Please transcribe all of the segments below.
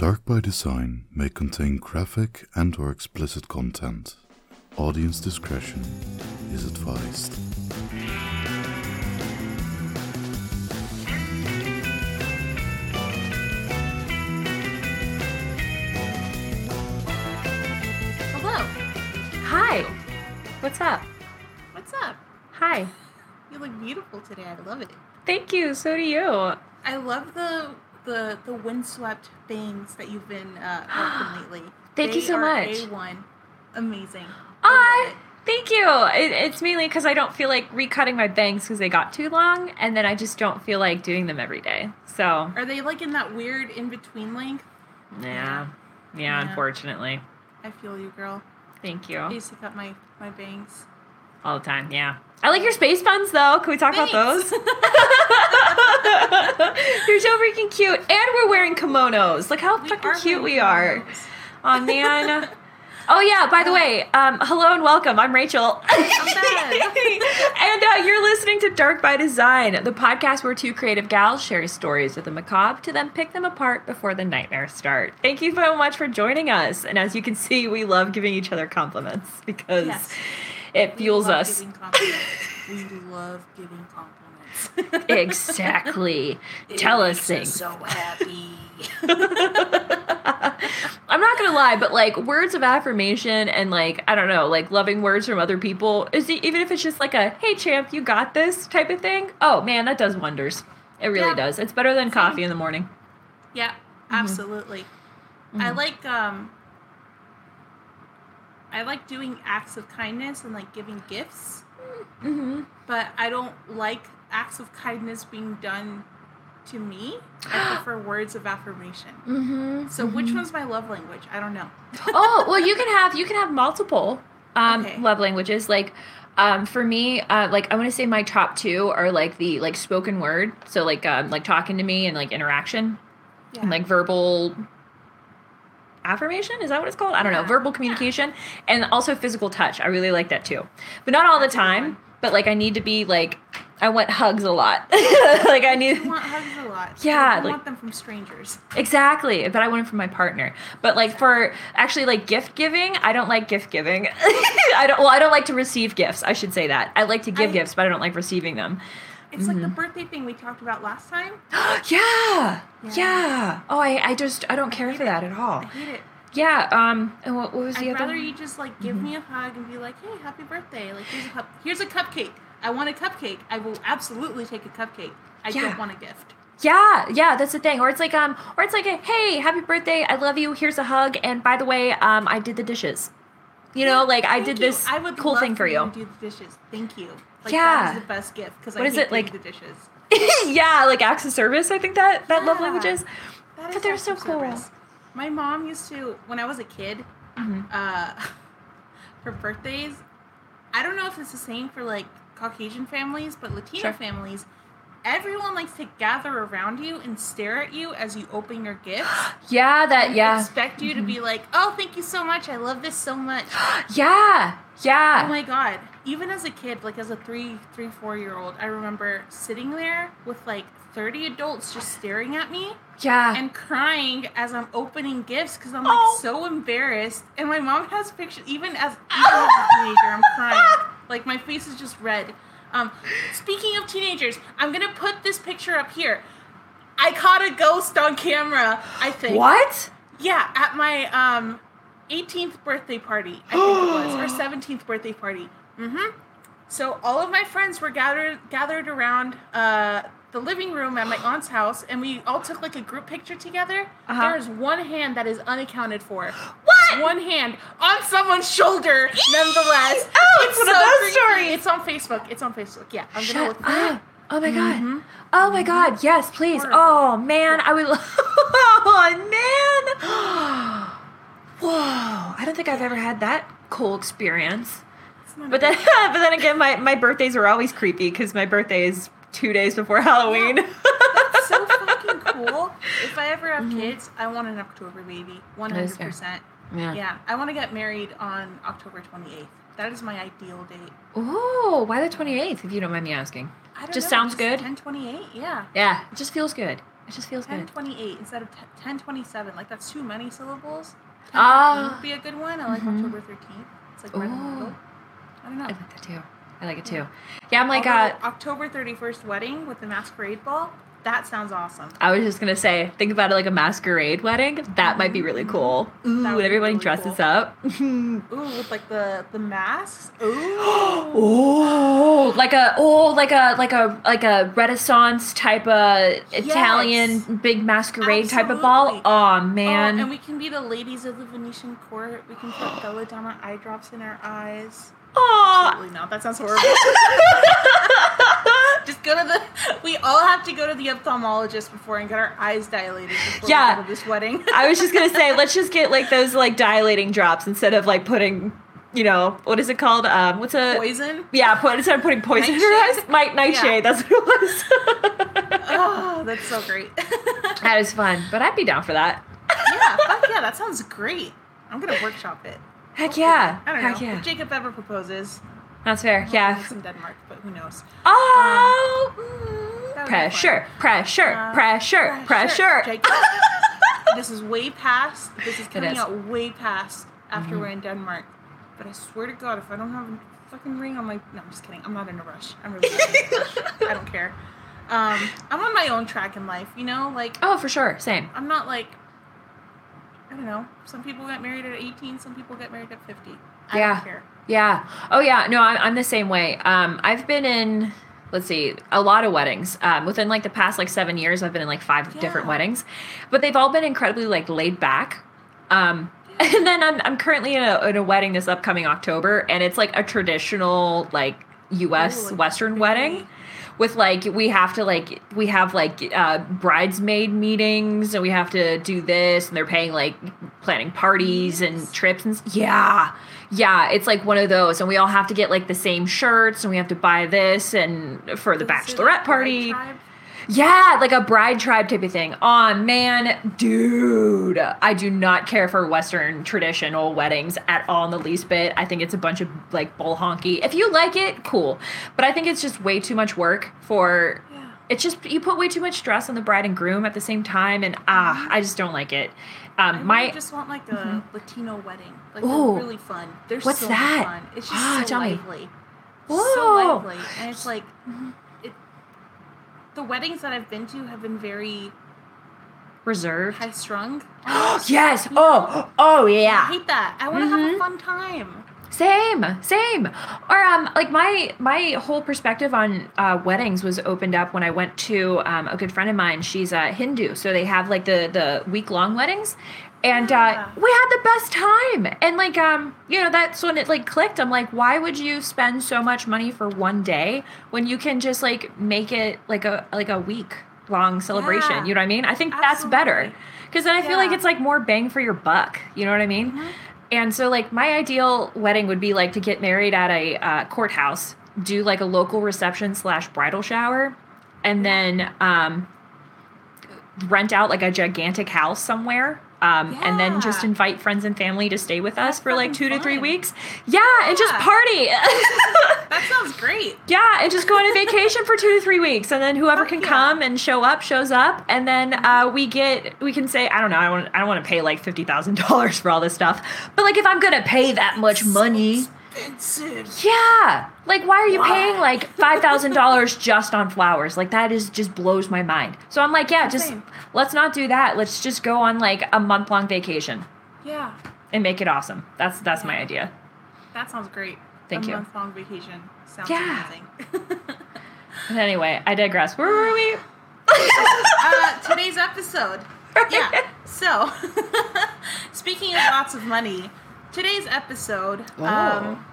Dark by Design may contain graphic and or explicit content. Audience discretion is advised. Hello. Hi. What's up? What's up? Hi. You look beautiful today. I love it. Thank you. So do you. I love the the the windswept bangs that you've been uh, rocking lately. Thank you They so are much. A1. Amazing. Ah, love thank you. It, it's mainly because I don't feel like recutting my bangs because they got too long, and then I just don't feel like doing them every day. So, Are they like in that weird in between length? yeah. Yeah, Yeah. unfortunately. I feel you, girl. Thank you. I you. used to cut my my bangs. All the time, yeah. I like your space buns, though. Can we talk about those? You're so freaking cute. And we're wearing kimonos. Look how We fucking cute we are. kimonos. Oh, man. Oh, yeah, by the way, um, hello and welcome. I'm Rachel. I'm and uh, you're listening to Dark by Design, the podcast where two creative gals share stories of the macabre to then pick them apart before the nightmares start. Thank you so much for joining us. And as you can see, we love giving each other compliments because Yes. It We fuels us. We love giving compliments. Exactly. Tell us things. So happy. I'm not gonna lie, but like words of affirmation and like I don't know, like loving words from other people is even if it's just like a "Hey champ, you got this" type of thing. Oh man, that does wonders. It really Yeah. does. It's better than coffee in the morning. Yeah, absolutely. I Mhm. like um I like doing acts of kindness and like giving gifts, Mm-hmm. but I don't like acts of kindness being done to me. I prefer words of affirmation. Mm-hmm. So which one's my love language? I don't know. oh well, you can have you can have multiple um, Okay. love languages. Like um, for me, uh, like I want to say my top two are like the like spoken word, so like um, like talking to me and like interaction. Yeah. and like verbal affirmation? Is that what it's called? I don't know. Verbal communication and also physical touch. I really like that too. But not all the time but like i need to be like i want hugs a lot. Like i need I want hugs a lot. Yeah, I like- want them from strangers. exactly but i want them from my partner. But like for actually like gift giving i don't like gift giving. I don't well i don't like to receive gifts i should say that. I like to give I- gifts but i don't like receiving them It's like the Mm-hmm. birthday thing we talked about last time. yeah, Yeah. yeah oh i i just i don't care for it. that at all I hate it. yeah um and what, what was the I'd other rather one? you just like give me a hug and be like, "Hey, happy birthday!" Like here's a cup. Here's a cupcake. I want a cupcake. I will absolutely take a cupcake. I Yeah. don't want a gift. Yeah, yeah, that's the thing. Or it's like um, or it's like a hey, happy birthday, I love you. Here's a hug, and by the way, um, I did the dishes. You know, like I did you. this I would cool love thing for you. Do the dishes. Thank you. Like Yeah. that is the best gift because I What is hate it, like- the dishes. yeah, like acts of service. I think that that love Yeah. language is. That But is they're so cool. service. My mom used to when I was a kid. Mhm. Uh, for birthdays, I don't know if it's the same for like Caucasian families, but Latino Sure. families. Everyone likes to gather around you and stare at you as you open your gifts. Yeah, that yeah, expect you to be like, "Oh, thank you so much. I love this so much." yeah, yeah. Oh my god! Even as a kid, like as a three, three, four year old, I remember sitting there with like thirty adults just staring at me yeah. and crying as I'm opening gifts because I'm like Oh. so embarrassed. And my mom has pictures. Even as even as a teenager, I'm crying. Like my face is just red. Um, speaking of teenagers, I'm gonna put this picture up here. I caught a ghost on camera. I think. what? Yeah, at my um 18th birthday party, I think it was, or 17th birthday party. Mm-hmm. So all of my friends were gathered gathered around uh, the living room at my aunt's house, and we all took like a group picture together. Uh-huh. There is one hand that is unaccounted for. What? One hand on someone's shoulder, nonetheless. Oh, it's one of those stories. It's on Facebook. It's on Facebook. Yeah, I'm gonna Shut look up. Oh my god. Mhm. Oh my god. Yes, please. Horrible. Oh man, I would. lo- oh man. Whoa. I don't think I've ever had that cool experience. It's not a But then, but then again, my, my birthdays are always creepy because my birthday is two days before Halloween. That's so fucking cool. If I ever have Mhm. kids, I want an October baby. 100%. yeah. Yeah, I want to get married on October twenty eighth. That is my ideal date. Oh, why the 28th, if you don't mind me asking? I don't Just know, sounds good? Ten twenty eight. Yeah. Yeah, it just feels good. It just feels good. 1028 instead of 1027. Like that's too many syllables. Ah. would be a good one. I like Mhm. October 13th. It's like right in the middle. I don't know. I like that too. I like it too. Yeah, I'm like, Although uh, October 31st wedding with the masquerade ball. That sounds awesome. I was just gonna say, think about it like a masquerade wedding. That might be really cool. Ooh, That and everybody really dresses cool. up. Ooh, with like the the masks. Ooh. oh, like a oh, like a like a like a Renaissance type of Italian big masquerade type of ball. Absolutely. Oh Oh, man, and we can be the ladies of the Venetian court. We can put belladonna eye drops in our eyes. Aw. Absolutely not. That sounds horrible. Just go to the. We all have to go to the ophthalmologist before and get our eyes dilated before Yeah. we go to this wedding. I was just gonna say, let's just get like those like dilating drops instead of like putting, you know, what is it called? Um, what's a Poison. Yeah, put instead of putting poison in her eyes, Nightshade? Nightshade. Yeah. That's what it was. Oh, that's so great. that was fun, but I'd be down for that. yeah, fuck yeah, that sounds great. I'm gonna workshop it. Heck yeah, I don't heck know. yeah. If Jacob ever proposes, That's fair. Yeah. it's in Denmark, but who knows? Oh, That mm, pressure, pressure, Uh, pressure, pressure. Jacob, this is way past. This is coming is. out way past after Mhm. we're in Denmark. But I swear to God, if I don't have a fucking ring, I'm like, no, I'm just kidding. I'm not in a rush. I'm really not in a rush. I don't care. Um, I'm on my own track in life, you know. Like Oh, for sure. Same. I'm not like. I don't know. Some people get married at 18. Some people get married at 50. I Yeah. don't care. Yeah. Oh, yeah. No, I'm, I'm the same way. Um, I've been in, let's see, a lot of weddings. Um, within like the past like seven years, I've been in like five different weddings, but they've all been incredibly like laid back. Um, and then I'm, I'm currently in a, in a wedding this upcoming October, and it's like a traditional like U.S. Ooh, Western very- wedding. With like we have to like we have like uh bridesmaid meetings and we have to do this and they're paying like planning parties and trips and yeah yeah it's like one of those and we all have to get like the same shirts and we have to buy this and for the Is bachelorette party? Yeah, like a bride tribe type of thing. Oh man, dude, I do not care for Western traditional weddings at all in the least bit. I think it's a bunch of like bull honky. If you like it, cool, but I think it's just way too much work for. Yeah. It's just you put way too much stress on the bride and groom at the same time, and ah, I just don't like it. I Um, really my just want like a Latino wedding. Like Ooh. really fun. They're What's so that? fun. It's just Ah, so lively. Whoa. So lively. And it's like it the weddings that I've been to have been very reserved. high strung. yes. Oh. Oh I yeah. hate that. I want to have Mhm. a fun time. Same, same. Or um, like my my whole perspective on uh, weddings was opened up when I went to um, a good friend of mine. She's a Hindu, so they have like the the week long weddings, and Yeah. uh, we had the best time. And like um, you know, that's when it like clicked. I'm like, why would you spend so much money for one day when you can just like make it like a like a week long celebration? Yeah. You know what I mean? I think that's better because then I feel like it's like more bang for your buck. You know what I mean? Mhm. And so, like, my ideal wedding would be like to get married at a uh, courthouse, do like a local reception slash bridal shower, and then um, rent out like a gigantic house somewhere. Um, And then just invite friends and family to stay with us for like two fucking to three weeks. Yeah, and just party. That sounds great. yeah, and just go on a vacation for two to three weeks, and then whoever Fuck can yeah. come and show up shows up, and then uh, we get we can say I don't know I don't want I don't want to pay like fifty thousand dollars for all this stuff, but like if I'm gonna pay that much money, Expensive. yeah, like why are you Why? paying like five thousand dollars just on flowers? Like that is just blows my mind. So I'm like, yeah, just insane. let's not do that. Let's just go on like a month long vacation Yeah. and make it awesome. That's that's my idea. That sounds great. Thank a you. month long vacation. Sounds Yeah. amazing. But anyway, I digress. Where were we? uh, today's episode. Yeah. So, speaking of lots of money, today's episode Oh. um,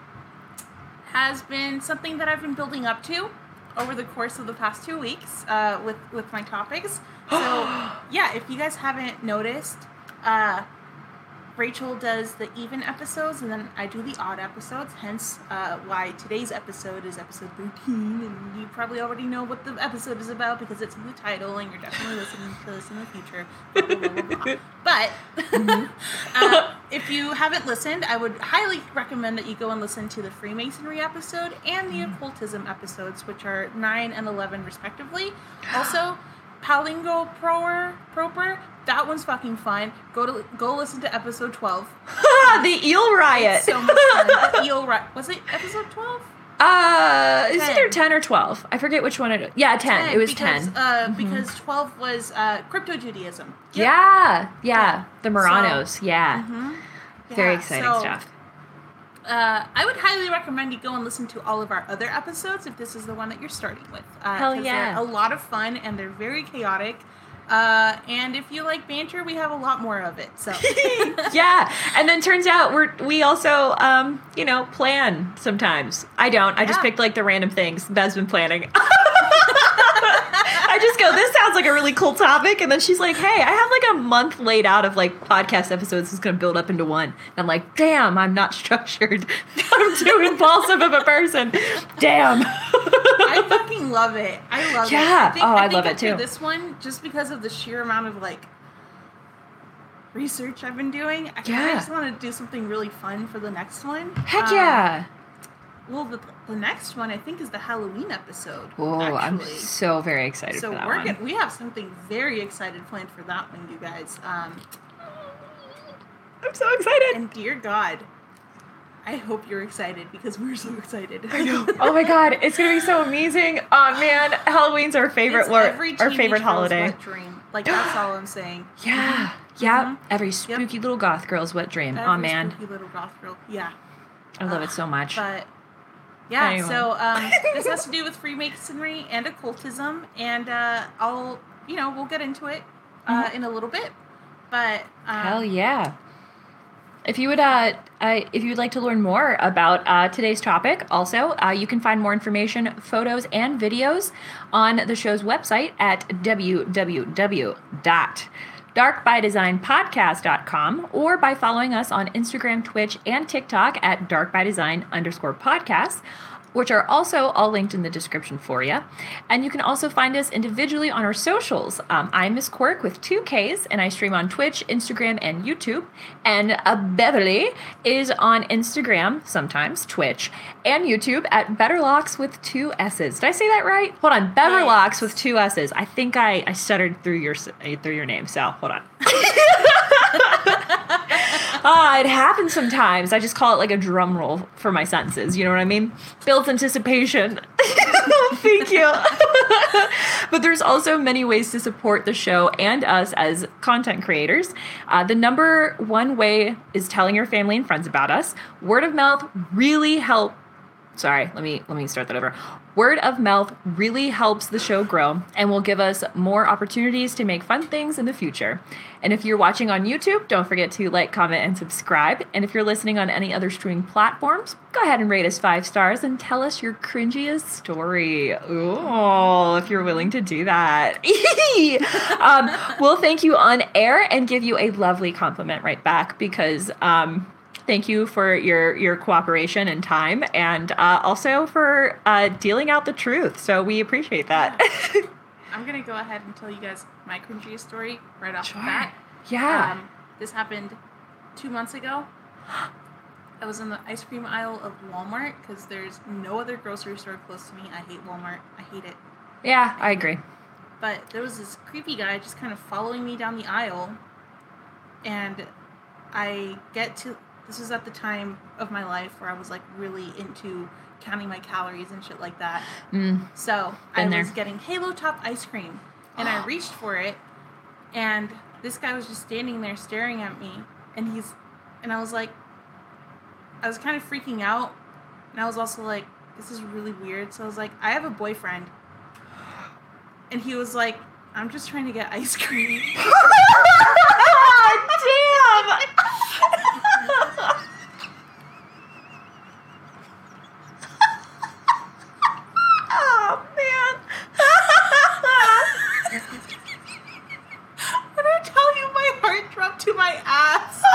has been something that I've been building up to over the course of the past two weeks uh, with with my topics. So, yeah, if you guys haven't noticed, uh, Rachel does the even episodes, and then I do the odd episodes. Hence, uh, why today's episode is episode thirteen, and you probably already know what the episode is about because it's in the title, and you're definitely listening to this in the future. Blah, blah, blah. But uh, if you haven't listened, I would highly recommend that you go and listen to the Freemasonry episode and the occultism episodes, which are nine and eleven respectively. Also. Palingo Proer Proper. That one's fucking fun. Go to go listen to episode twelve. the eel riot. It's so much fun. The eel Riot. was it episode twelve? uh, it's 10. either ten or twelve. I forget which one it is. Yeah, ten. it was because, ten. Mm-hmm. Uh, Because twelve was uh, crypto Judaism. Yeah, yeah, Yeah. The Marranos. yeah. hmm Very exciting stuff. Uh, I would highly recommend you go and listen to all of our other episodes if this is the one that you're starting with. Uh, Hell yeah. They're a lot of fun and they're very chaotic. Uh, and if you like banter, we have a lot more of it. So yeah, and then turns out we're we also um you know plan sometimes. I don't. I just picked like the random things Bev's been planning. I just go, this sounds like a really cool topic, and then she's like, hey, I have like a month laid out of like podcast episodes that's gonna build up into one. And I'm like, damn, I'm not structured. I'm too impulsive of a person. Damn. I fucking love it. I love Yeah. it. Oh, I think love it too. This one, just because of the sheer amount of like research I've been doing, I, Yeah. just want to do something really fun for the next one. Heck Um, yeah. Well, the, the next one I think is the Halloween episode. Oh, I'm so very excited so for that we're one. get, we have something very excited planned for that one, you guys. Um, I'm so excited. and dear God, I hope you're excited because we're so excited. I know. Oh my god, it's gonna be so amazing. Oh man, Halloween's our favorite It's our teenage favorite holiday. wet dream. Like that's all I'm saying. Yeah, yeah. Mhm. Every spooky little goth girl's wet dream. Every oh man, spooky little goth girl. Yeah. I love it so much. But yeah, Anyway. so um, this has to do with Freemasonry and occultism, and uh, I'll you know we'll get into it uh, in a little bit. But um, Mm-hmm. Hell yeah. If you would, uh, uh, if you would like to learn more about uh, today's topic, also uh, you can find more information, photos, and videos on the show's website at www.darkbydesignpodcast.com or by following us on Instagram, Twitch, and TikTok at darkbydesign underscore podcast which are also all linked in the description for you. And you can also find us individually on our socials. Um, I'm Miss Quirk with two Ks, and I stream on Twitch, Instagram, and YouTube. And uh, Beverly is on Instagram, sometimes Twitch, and YouTube at Beverlocks with two S's. Did I say that right? Hold on, Beverlocks Yes. with two S's. I think I, I stuttered through your uh, through your name, so hold on. Ah, it happens sometimes. I just call it like a drum roll for my senses. You know what I mean? Builds anticipation. Thank you. but there's also many ways to support the show and us as content creators. Uh, the number one way is telling your family and friends about us. Word of mouth really help sorry let me let me start that over. Word of mouth really helps the show grow and will give us more opportunities to make fun things in the future. And if you're watching on youtube don't forget to like comment and subscribe. And if you're listening on any other streaming platforms go ahead and rate us five stars and tell us your cringiest story. Oh if you're willing to do that. Um, we'll thank you on air and give you a lovely compliment right back because um, thank you for your your cooperation and time and uh, also for uh, dealing out the truth so we appreciate that I'm gonna go ahead and tell you guys my cringiest story right off Sure. the bat. yeah Um, this happened two months ago. I was in the ice cream aisle of Walmart because there's no other grocery store close to me. I hate Walmart. I hate it. yeah i agree But there was this creepy guy just kind of following me down the aisle, and I get to. This was at the time of my life where I was like really into counting my calories and shit like that. mm, So Been I there. was getting Halo Top ice cream, and I reached for it, and this guy was just standing there staring at me, and he's, and I was like, I was kind of freaking out, and I was also like, this is really weird. So I was like, I have a boyfriend, and he was like, I'm just trying to get ice cream. damn oh man When I tell you, my heart dropped to my ass. I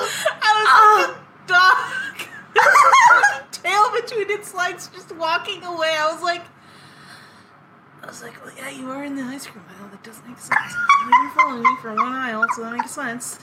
was like a dog, with a tail between its legs, just walking away. I was like, I was like, well, yeah, you are in the ice cream aisle. That does make sense. You've been following me for one aisle, so that makes sense.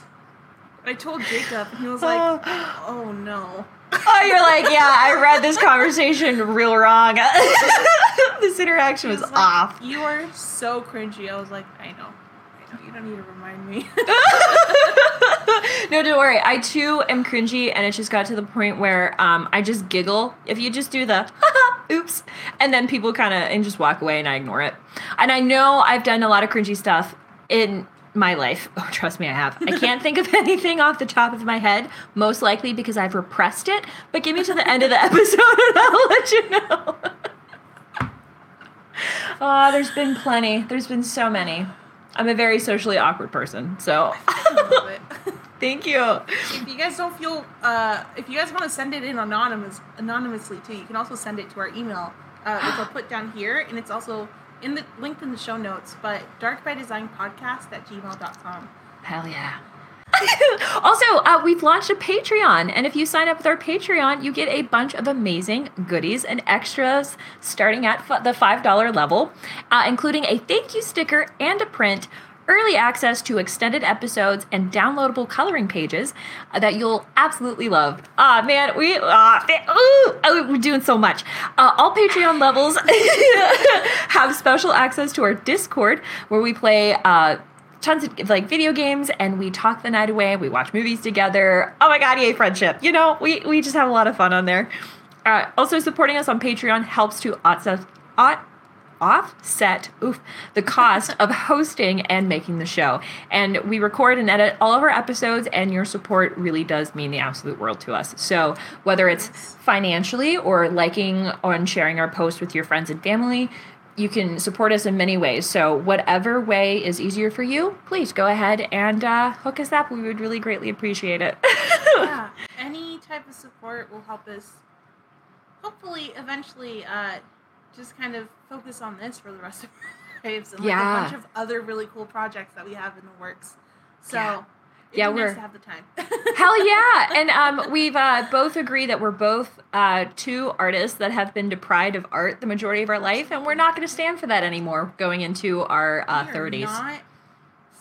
I told Jacob, and he was like, oh no. Oh, you're like, yeah, I read this conversation real wrong. this interaction was, was like, off. You are so cringy. I was like, I know. I know. You don't need to remind me. no, don't worry. I too am cringy, and it just got to the point where um, I just giggle if you just do the oops, and then people kind of and just walk away, and I ignore it. And I know I've done a lot of cringy stuff in my life. Oh, trust me, I have. I can't think of anything off the top of my head, most likely because I've repressed it. But give me to the end of the episode, and I'll let you know. Oh, there's been plenty. There's been so many. I'm a very socially awkward person, so I love it. thank you. if you guys don't feel, uh, if you guys want to send it in anonymous, anonymously too, you can also send it to our email, uh, which I'll put down here, and it's also in the linked in the show notes. But dark by design podcast at gmail.com. Hell yeah. also, uh, we've launched a Patreon, and if you sign up with our Patreon, you get a bunch of amazing goodies and extras starting at f- the $5 level, uh, including a thank you sticker and a print, early access to extended episodes, and downloadable coloring pages uh, that you'll absolutely love. Ah, man, we ah, oh, we're doing so much. Uh, all Patreon levels have special access to our Discord, where we play. Uh, tons of like video games and we talk the night away we watch movies together oh my god yay friendship you know we we just have a lot of fun on there uh, also supporting us on patreon helps to offset, off, offset oof, the cost of hosting and making the show and we record and edit all of our episodes and your support really does mean the absolute world to us so whether it's financially or liking and sharing our posts with your friends and family you can support us in many ways. So, whatever way is easier for you, please go ahead and uh, hook us up. We would really greatly appreciate it. yeah, any type of support will help us. Hopefully, eventually, uh, just kind of focus on this for the rest of our lives and like Yeah. a bunch of other really cool projects that we have in the works. So, Yeah. Yeah, we're- to have the time. Hell yeah! And um, we've uh, both agreed that we're both uh, two artists that have been deprived of art the majority of our life, and we're not going to stand for that anymore going into our uh, 30s. Not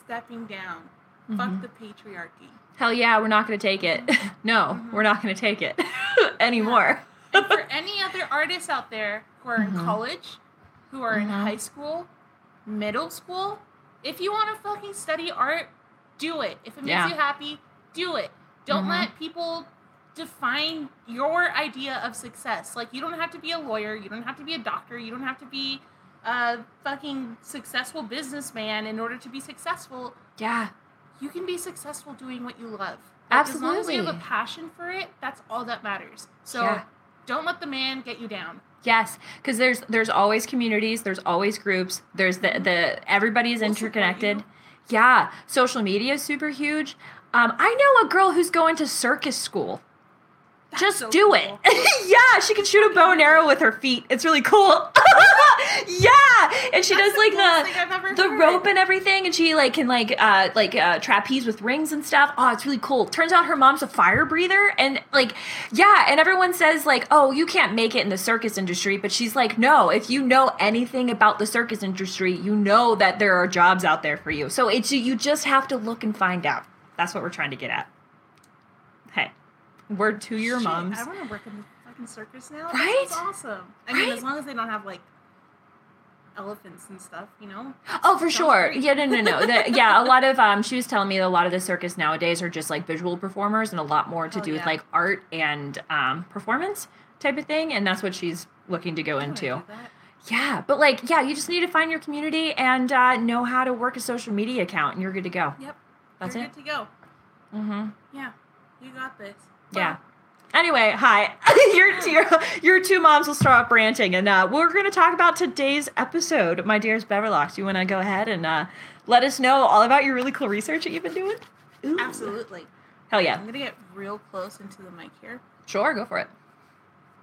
stepping down. Mhm. Fuck the patriarchy. Hell yeah, we're not going to take it. no, Mhm. we're not going to take it anymore. And for any other artists out there who are Mhm. in college, who are in Mhm. high school, middle school, if you want to fucking study art, do it. If it makes Yeah. you happy, do it. Don't Mhm. let people define your idea of success. Like you don't have to be a lawyer, you don't have to be a doctor, you don't have to be a fucking successful businessman in order to be successful. Yeah, You can be successful doing what you love. Like, As long as you have a passion for it, that's all that matters. So Yeah. Don't let the man get you down. Yes, because there's there's always communities, there's always groups, there's the the everybody's We'll interconnected. Yeah, social media is super huge. Um, I know a girl who's going to circus school. That's Just so do cool. it. yeah, she can shoot a bow and arrow with her feet. It's really cool. yeah, and she That's does like the thing I've ever the rope and everything, and she like can like uh like uh trapeze with rings and stuff. Oh, it's really cool. Turns out her mom's a fire breather, and like yeah, and everyone says like, oh, you can't make it in the circus industry, but she's like, no, if you know anything about the circus industry, you know that there are jobs out there for you. So it's you just have to look and find out. That's what we're trying to get at. Word to your Shit, moms. I want to work in the fucking circus now. Right? That's awesome. I mean, Right? as long as they don't have like elephants and stuff, you know. Oh, for sure. great. Yeah, no, no, no. The, yeah, a lot of um, she was telling me that a lot of the circus nowadays are just like visual performers, and a lot more to Oh, do with like art and um, performance type of thing, and that's what she's looking to go I into. Yeah, but like, yeah, you just need to find your community and uh, know how to work a social media account, and you're good to go. Yep. That's You're it. good to go. Mm-hmm. Yeah, you got this. Yeah. Anyway, hi. your, your your two moms will start off ranting, and uh, we're going to talk about today's episode. My dearest Beverlocks, you want to go ahead and uh, let us know all about your really cool research that you've been doing? Ooh. Absolutely. Hell yeah. I'm gonna get real close into the mic here. Sure, go for it.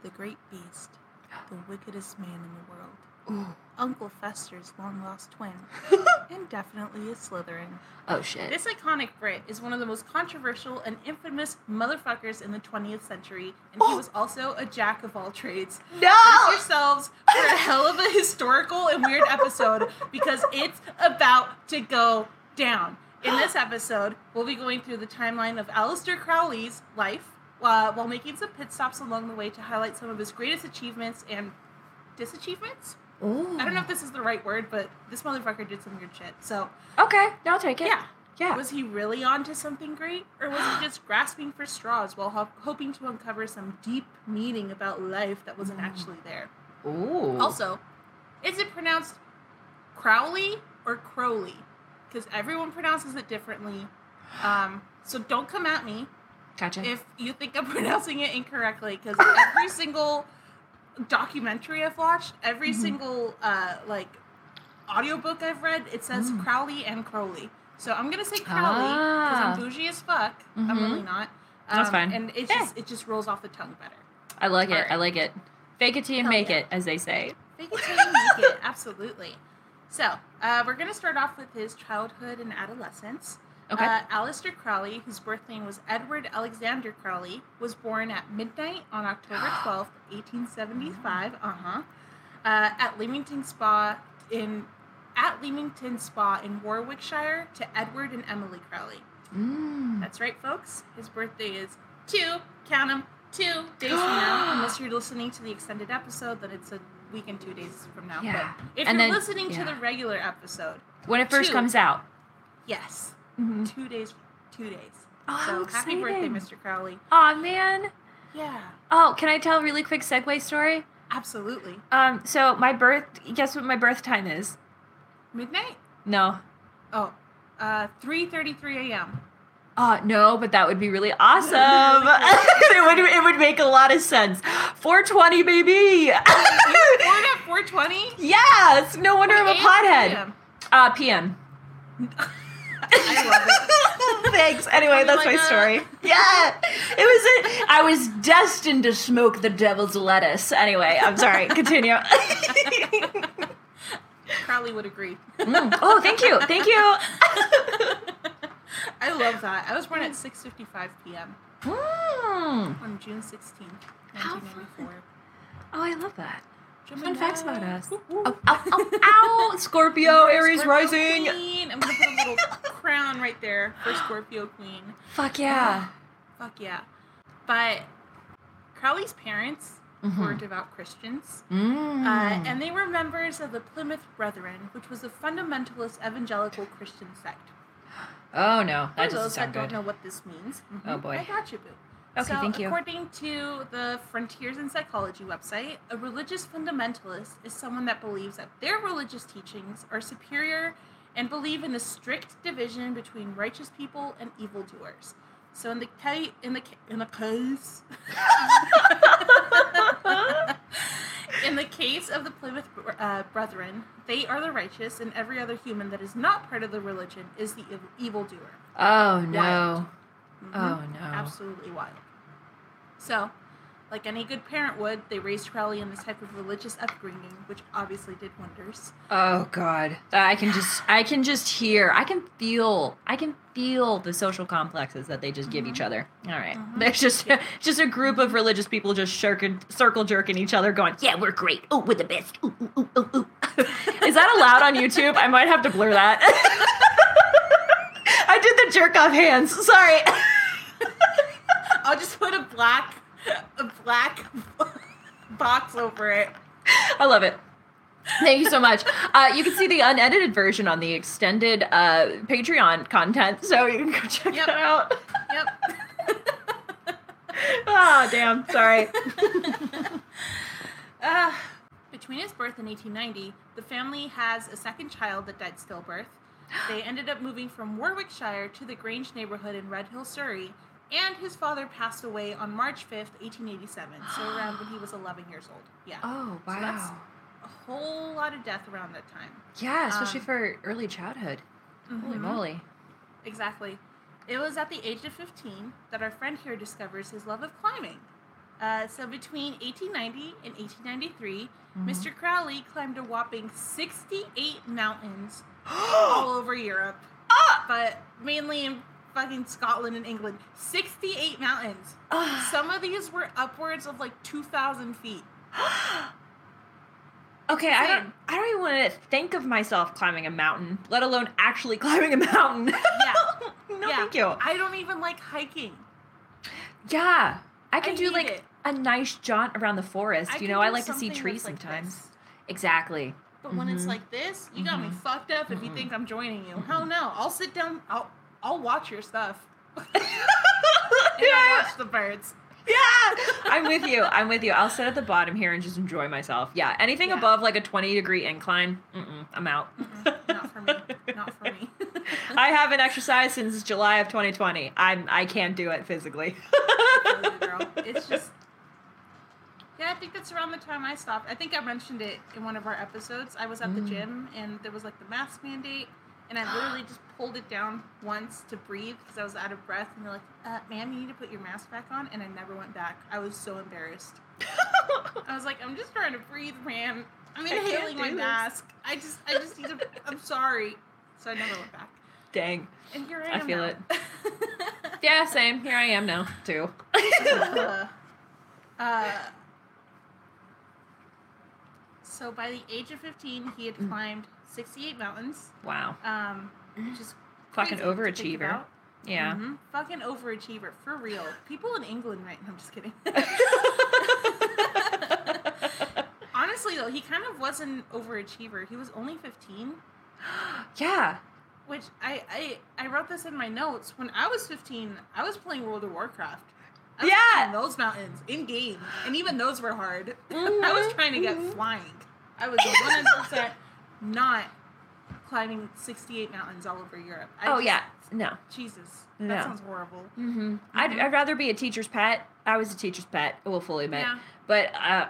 The great beast, the wickedest man in the world, Ooh. Uncle Fester's long lost twin, and definitely a Slytherin. Oh shit. This iconic Brit is one of the most controversial and infamous motherfuckers in the 20th century, and he Oh. was also a jack of all trades. no. Brace yourselves for a hell of a historical and weird episode because it's about to go down. In this episode, we'll be going through the timeline of Aleister Crowley's life uh, while making some pit stops along the way to highlight some of his greatest achievements and disachievements. Oh. I don't know if this is the right word, but this motherfucker did some weird shit. So Okay, I'll take it. yeah, Yeah. was he really onto something great, or was he just grasping for straws while ho- hoping to uncover some deep meaning about life that wasn't actually there? Ooh. Also, is it pronounced Crowley or Crowley? Because everyone pronounces it differently. Um, so don't come at me gotcha. if you think I'm pronouncing it incorrectly. Because every single documentary I've watched, every Mhm. single uh, like audiobook I've read, it says Mm. Crowley and Crowley. So I'm gonna say Crowley because Ah. I'm bougie as fuck. I'm Mhm. really not. That's Um, fine. And it Yeah. just it just rolls off the tongue better. I like it. Alright. I like it. Fake it till you Hell make yeah. it, as they say. Fake it till you make it. Absolutely. So, uh, we're going to start off with his childhood and adolescence. Okay. Uh, Aleister Crowley, whose birth name was Edward Alexander Crowley, was born at midnight on October 12th, 1875. Uh-huh. Uh, at Leamington Spa in at Leamington Spa in Warwickshire to Edward and Emily Crowley. Mm. That's right, folks. His birthday is two, count 'em, two days from now. Unless you're listening to the extended episode, then it's a week and two days from now. Yeah. But if And you're then- listening yeah. to the regular episode, When it first Two. comes out. yes, Mm-hmm. two days, two days. Oh, so happy birthday. Mr. Crowley. Oh man. Yeah, Oh, can I tell a really quick segue story? absolutely. Um, so my birth guess what my birth time is? Midnight? No. Oh, uh, 3.33 a.m. Uh no, but that would be really awesome. it would it would make a lot of sense. 420 baby. You born at 4.20? yes, no wonder I'm a pothead. Uh PM. I love it. Thanks. Anyway, me that's like my story. Yeah, it was. A, I was destined to smoke the devil's lettuce. Anyway, I'm sorry. Continue. Crowley would agree. Mm. Oh, thank you, thank you. I love that. I was born at 6:55 p.m. Mm. on June 16th, How 1994. Oh, I love that. Fun facts about us. Woo, woo. Oh, ow, ow, ow. Scorpio, Aries Scorpio rising. Queen. I'm gonna put a little crown right there for Scorpio Queen. Fuck yeah. Fuck yeah. But Crowley's parents were Mhm. devout Christians. Mm. Uh, and they were members of the Plymouth Brethren, which was a fundamentalist evangelical Christian sect. oh no, For that those doesn't that sound don't know what this means, Oh, mhm, boy. I got you, boo. Okay, so, thank you. according to the Frontiers in Psychology website, a religious fundamentalist is someone that believes that their religious teachings are superior and believe in a strict division between righteous people and evildoers. So in the ca- in the in the case in the case of the Plymouth uh, Brethren, they are the righteous, and every other human that is not part of the religion is the ev- evildoer. Oh no. Wild. Mhm. Oh no. Absolutely wild. So, like any good parent would, they raised Crowley in this type of religious upbringing, which obviously did wonders. Oh god. I can just I can just hear. I can feel I can feel the social complexes that they just give each other. All right. Mhm. There's just just a group of religious people just shirking, circle jerking each other going, "Yeah, we're great. Oh, we're the best." Ooh, ooh, ooh, ooh. Is that allowed on YouTube? I might have to blur that. I did the jerk off hands. Sorry. I'll just put a black, a black box over it. I love it. Thank you so much. Uh, you can see the unedited version on the extended uh, Patreon content, so you can go check Yep. that out. Yep. Ah, damn. Sorry. Uh, between his birth in 1890, the family has a second child that died stillbirth. They ended up moving from Warwickshire to the Grange neighborhood in Red Hill, Surrey, and his father passed away on March 5th, 1887, so around when he was 11 years old. Yeah. Oh, So that's- wow. A whole lot of death around that time. Yeah, especially Um, for early childhood. Holy Mhm. moly. Exactly. It was at the age of 15 that our friend here discovers his love of climbing. Uh, so between 1890 and 1893, Mm-hmm. Mr. Crowley climbed a whopping 68 mountains all over Europe, Ah! but mainly in fucking Scotland and England. 68 mountains. Ah. Some of these were upwards of like 2,000 feet. okay, I don't. I don't even want to think of myself climbing a mountain, let alone actually climbing a mountain. Yeah. no, yeah. thank you. I don't even like hiking. Yeah, I can I do like it. a nice jaunt around the forest. I you know, I like to see trees like sometimes. this. Exactly. But when it's Mhm. like this, you got me Mhm. fucked up if you Mhm. think I'm joining you. Hell no. I'll sit down. I'll I'll watch your stuff. and I'll watch the birds. Yeah, I'm with you. I'm with you. I'll sit at the bottom here and just enjoy myself. Yeah, anything Yeah. above like a 20 degree incline, mm-mm, I'm out. Mm-mm, not for me. Not for me. I haven't exercised since July of 2020. I'm I can't do it physically. you, girl. It's just. Yeah, I think that's around the time I stopped. I think I mentioned it in one of our episodes. I was at the Mm. gym and there was like the mask mandate, and I literally just pulled it down once to breathe because I was out of breath. And they're like, uh, "Ma'am, you need to put your mask back on," and I never went back. I was so embarrassed. I was like, "I'm just trying to breathe, man. I'm inhaling my this." mask. I just, I just need to. I'm sorry." So I never went back. Dang. And here I am. I feel now. it. Yeah, same. Here I am now too. uh, uh, so by the age of 15, he had Mm. climbed 68 mountains, wow. um, which is Fucking crazy to think overachiever. Yeah. Mhm. Fucking overachiever, for real. People in England, right? I'm just kidding. Honestly, though, he kind of was an overachiever. He was only 15, yeah. which I, I I wrote this in my notes. When I was 15, I was playing World of Warcraft. Yeah. those mountains in game, and even those were hard. I was trying to get Mhm. flying. I was 100% not climbing 68 mountains all over Europe. I Oh just- yeah. No. Jesus, No. that sounds horrible. Mm-hmm. I'd, Mhm. I'd rather be a teacher's pet. I was a teacher's pet. I will fully admit. Yeah. But uh.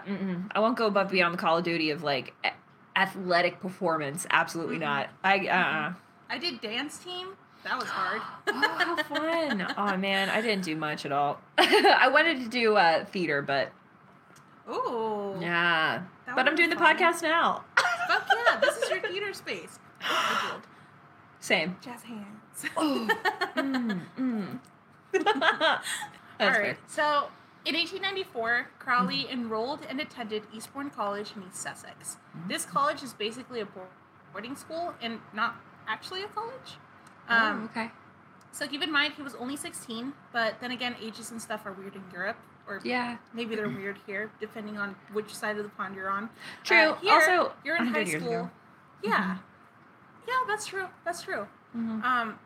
I won't go above beyond the Call of Duty of like a- athletic performance. Absolutely Mhm. not. I uh. I did dance team. That was hard. oh, how fun! oh man, I didn't do much at all. I wanted to do uh, theater, but Ooh. yeah. But I'm doing the podcast now. Fuck yeah! This is your theater space. I. Same. Jazz hands. Oh. Mm, mm. That's fair. So, in 1894, Crowley enrolled and attended Eastbourne College in East Sussex. This college is basically a boarding school and not actually a college. oh, Um, okay. So keep in mind he was only 16, but then again, ages and stuff are weird in Europe, or Yeah. maybe they're weird here, depending on which side of the pond you're on. True. Uh, here, also, you're in high 100 years school. Yeah, yeah, that's true. That's true. Mhm. Um,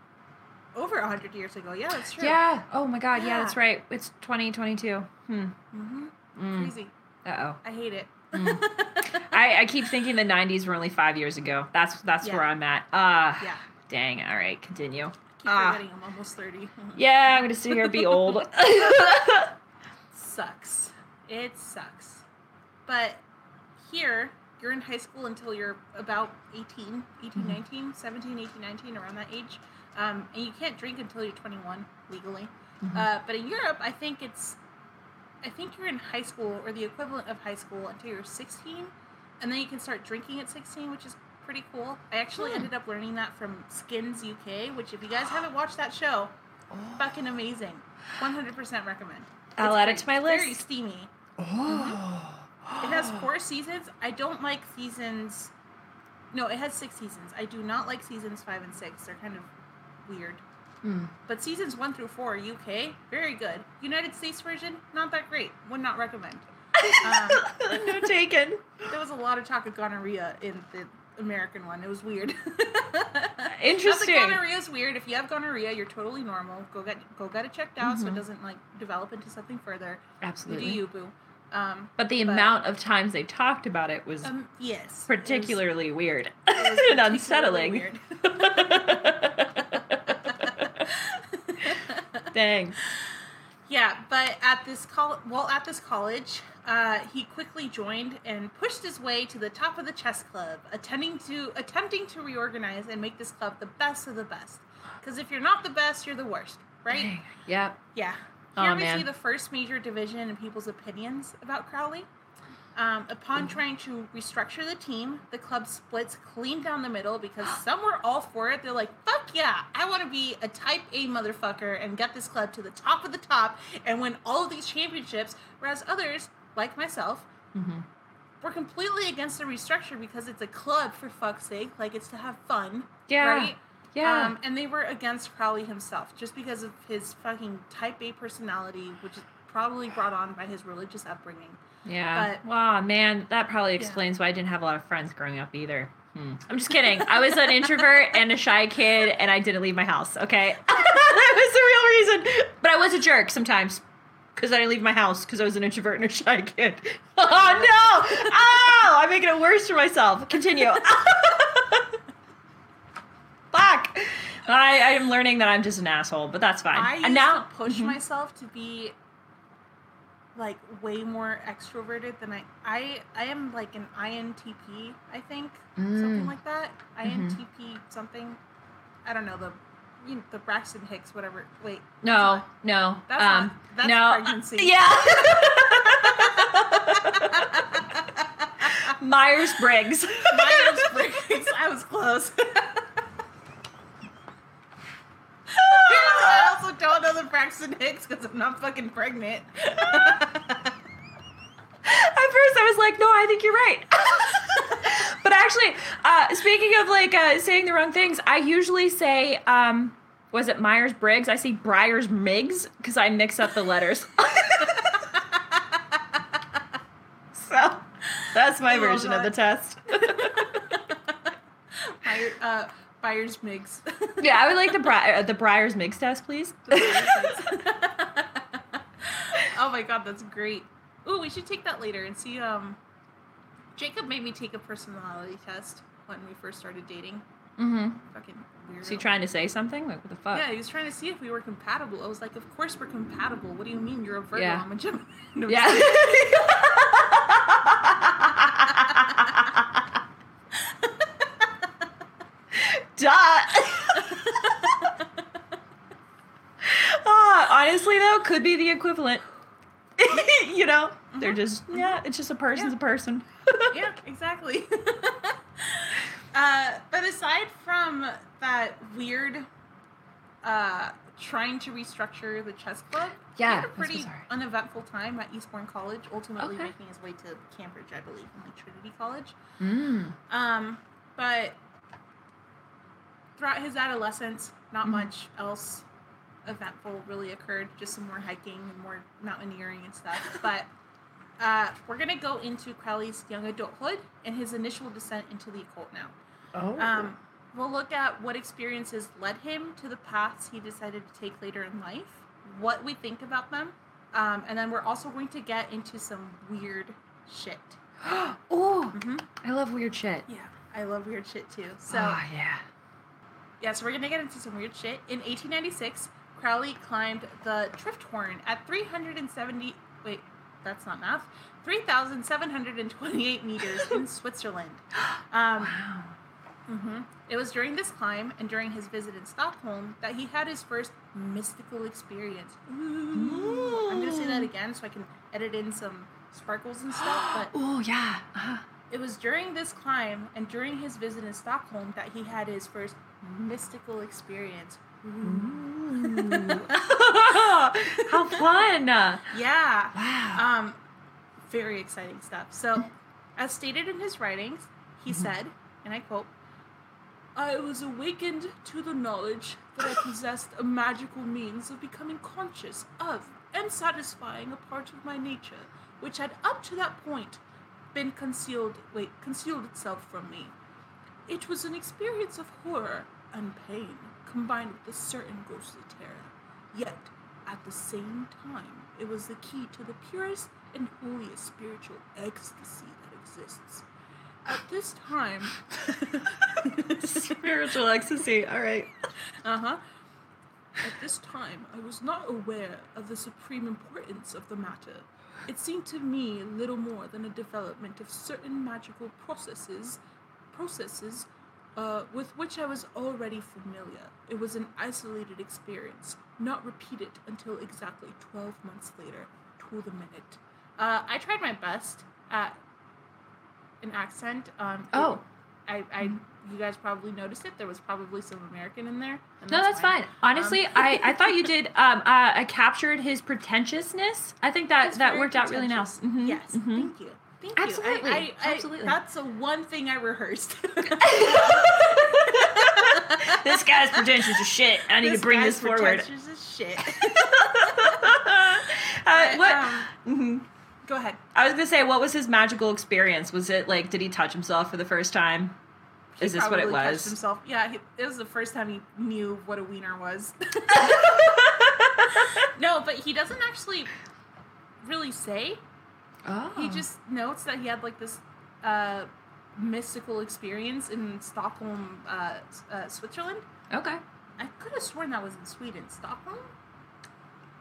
over a hundred years ago. Yeah, that's true. Yeah. Oh my God. Yeah, Yeah. that's right. It's 2022. Hmm. hmm Mm. Crazy. Uh oh. I hate it. Mm. I, I keep thinking the 90s were only five years ago. That's that's Yeah. where I'm at. Ah. yeah. Dang. All right. Continue. Keep Ah. forgetting I'm almost 30. Yeah, I'm gonna sit here and be old. sucks. It sucks. But here, you're in high school until you're about 18, 18, Mhm. 19, 17, 18, 19, around that age. Um, and you can't drink until you're 21 legally. Mhm. Uh, but in Europe, I think it's, I think you're in high school or the equivalent of high school until you're 16, and then you can start drinking at 16, which is pretty cool. I actually Hmm. ended up learning that from Skins UK, which if you guys haven't watched that show, fucking amazing. 100% recommend. I'll It's add it to my It's Very steamy. Oh. It has four seasons. I don't like seasons. No, it has six seasons. I do not like seasons five and six. They're kind of weird. Mm. But seasons one through four, UK, very good. United States version, not that great. Would not recommend. Um, no taken. There was a lot of talk of gonorrhea in the American one. It was weird. Interesting. Gonorrhea is weird. If you have gonorrhea, you're totally normal. Go get go get it checked out so it Mhm. doesn't like develop into something further. You Absolutely. do you, boo. Um, But the But- amount of times they talked about it was um yes. it was- particularly weird it was and particularly unsettling. weird. Dang. Yeah, but at this col- well, at this college, uh, he quickly joined and pushed his way to the top of the chess club, attending to attempting to reorganize and make this club the best of the best. Because if you're not the best, you're the worst, right? Dang. Yep. Yeah. Aw, Here we man. see the first major division in people's opinions about Crowley. Um, upon trying to restructure the team, the club splits clean down the middle because some were all for it. They're like, fuck yeah, I want to be a type A motherfucker and get this club to the top of the top and win all of these championships. Whereas others, like myself, hmm were completely against the restructure because it's a club for fuck's sake. Like, it's to have fun. Yeah. Right? Yeah. Um, and they were against Crowley himself just because of his fucking type A personality, which is probably brought on by his religious upbringing. Yeah. But- wow, man, that probably explains why I didn't have a lot of friends growing up either. Hmm. I'm just kidding. I was an introvert and a shy kid, and I didn't leave my house. Okay, that was the real reason. But I was a jerk sometimes because I didn't leave my house because I was an introvert and a shy kid. Oh no! Oh, I'm making it worse for myself. Continue. I, I am learning that I'm just an asshole, but that's fine. I and now push Mhm. myself to be like way more extroverted than I I I am like an INTP, I think. Something Mm. like that. INTP something. I don't know the you know, the Braxton Hicks whatever. Wait. No, no. That's um, not that's no. pregnancy. Yeah. Myers Briggs. Myers Briggs. I was close. I also don't know the Braxton Hicks because I'm not fucking pregnant. At first, I was like, no, I think you're right. but actually, uh, speaking of like uh, saying the wrong things, I usually say, um, was it Myers Briggs? I say Briars Miggs because I mix up the letters. so that's my version of the test. Meyer, uh, Byers Miggs. yeah, I would like the Bri- uh, the Briars Miggs test, please. oh my god, that's great. Ooh, we should take that later and see. Um, Jacob made me take a personality test when we first started dating. mm-hmm. Fucking weird. Is he trying to say something? Like, what the fuck? Yeah, he was trying to see if we were compatible. I was like, of course we're compatible. What do you mean you're a Virgo? Yeah. I'm a Gemini. No, Yeah. just Duh. Ah, honestly, though, could be the equivalent. you know, they're just yeah. It's just a person's Yeah. a person. yeah, exactly. uh, but aside from that weird uh, trying to restructure the chess club, Yeah, had a pretty uneventful time at Eastbourne College, ultimately Okay. making his way to Cambridge, I believe, and like Trinity College. Mm. Um, but throughout his adolescence, not Mhm. much else eventful really occurred. Just some more hiking and more mountaineering and stuff. but uh, we're gonna go into Crowley's young adulthood and his initial descent into the occult now. Oh. Um, we'll look at what experiences led him to the paths he decided to take later in life, what we think about them, um, and then we're also going to get into some weird shit. oh, hmm I love weird shit. Yeah, I love weird shit too. So. oh yeah. Yeah, so we're gonna get into some weird shit. In 1896, Crowley climbed the Trifthorn at 370. Wait, that's not math. 3,728 meters in Switzerland. Um, Wow. mhm. It was during this climb and during his visit in Stockholm that he had his first mystical experience. Ooh. I'm gonna say that again so I can edit in some sparkles and stuff. But Oh yeah. Uh, it was during this climb and during his visit in Stockholm that he had his first mystical experience. How fun! Yeah. Wow. Um, very exciting stuff. So, as stated in his writings, he said, and I quote, I was awakened to the knowledge that I possessed a magical means of becoming conscious of and satisfying a part of my nature, which had up to that point been concealed wait, concealed itself from me. It was an experience of horror and pain, combined with a certain ghostly terror. Yet, at the same time, it was the key to the purest and holiest spiritual ecstasy that exists. At this time, Spiritual ecstasy. All right. uh huh. At this time, I was not aware of the supreme importance of the matter. It seemed to me little more than a development of certain magical processes, processes uh, with which I was already familiar. It was an isolated experience, not repeated until exactly 12 months later, to the minute. Uh, I tried my best at an accent. Um, it- Oh. I, I, you guys probably noticed it. There was probably some American in there. and No, that's fine. Honestly, Um, I, I thought you did. Um, uh, I captured his pretentiousness. I think that that worked out really nice. Mhm, Yes, mhm. thank you. Thank you. I- Absolutely, I, I, absolutely. That's the one thing I rehearsed. this guy's pretentious as shit. I need to bring guy's this forward. pretentious as shit. Uh, what? What? um, Mhm. go ahead. I was gonna say, what was his magical experience? Was it like, did he touch himself for the first time? He Is this what it was? Himself. Yeah, he, it was the first time he knew what a wiener was. no, but he doesn't actually really say. Oh, He just notes that he had like this uh, mystical experience in Stockholm, uh, uh, Switzerland. okay. I could have sworn that was in Sweden. Stockholm?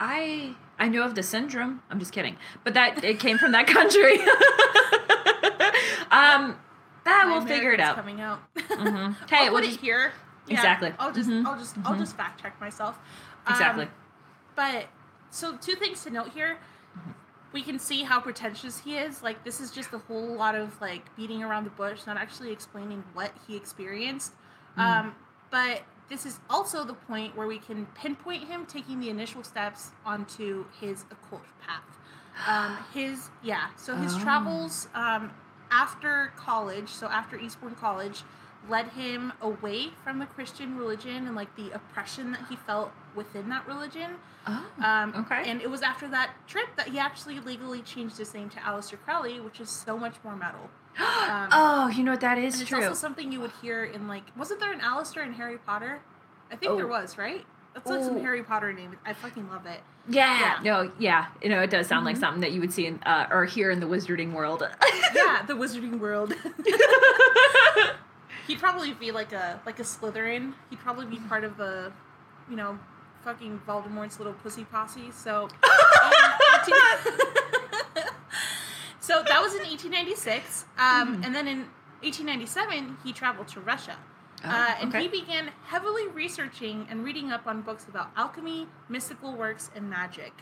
I I know of the syndrome. I'm just kidding, but that it came from that country. um, that we'll figure it out. Coming out. Mhm. Hey, I'll we'll just- it here. Yeah, Exactly. I'll just, Mhm. I'll just, I'll Mhm. just fact check myself. Um, Exactly. But so two things to note here. We can see how pretentious he is. Like this is just a whole lot of like beating around the bush, not actually explaining what he experienced. Mm. Um, but this is also the point where we can pinpoint him taking the initial steps onto his occult path. Um, his yeah, so his Oh. travels um, after college, so after Eastbourne College, led him away from the Christian religion and like the oppression that he felt within that religion. Oh, Um, Okay. And it was after that trip that he actually legally changed his name to Aleister Crowley, which is so much more metal. um, oh, you know what? that is And is it's true. also something you would hear in like, wasn't there an Alistair in Harry Potter? I think there Oh. was, right? That's like some Oh. Harry Potter name. I fucking love it. yeah. yeah. No. Yeah. You know, it does sound like Mhm. something that you would see in uh, or hear in the wizarding world. Yeah, the Wizarding World. He'd probably be like a like a Slytherin. He'd probably be part of the, you know, fucking Voldemort's little pussy posse. So, 18 so that was in 1896, um, Mhm. and then in 1897 he traveled to Russia. Oh, uh, and okay. he began heavily researching and reading up on books about alchemy, mystical works, and magic.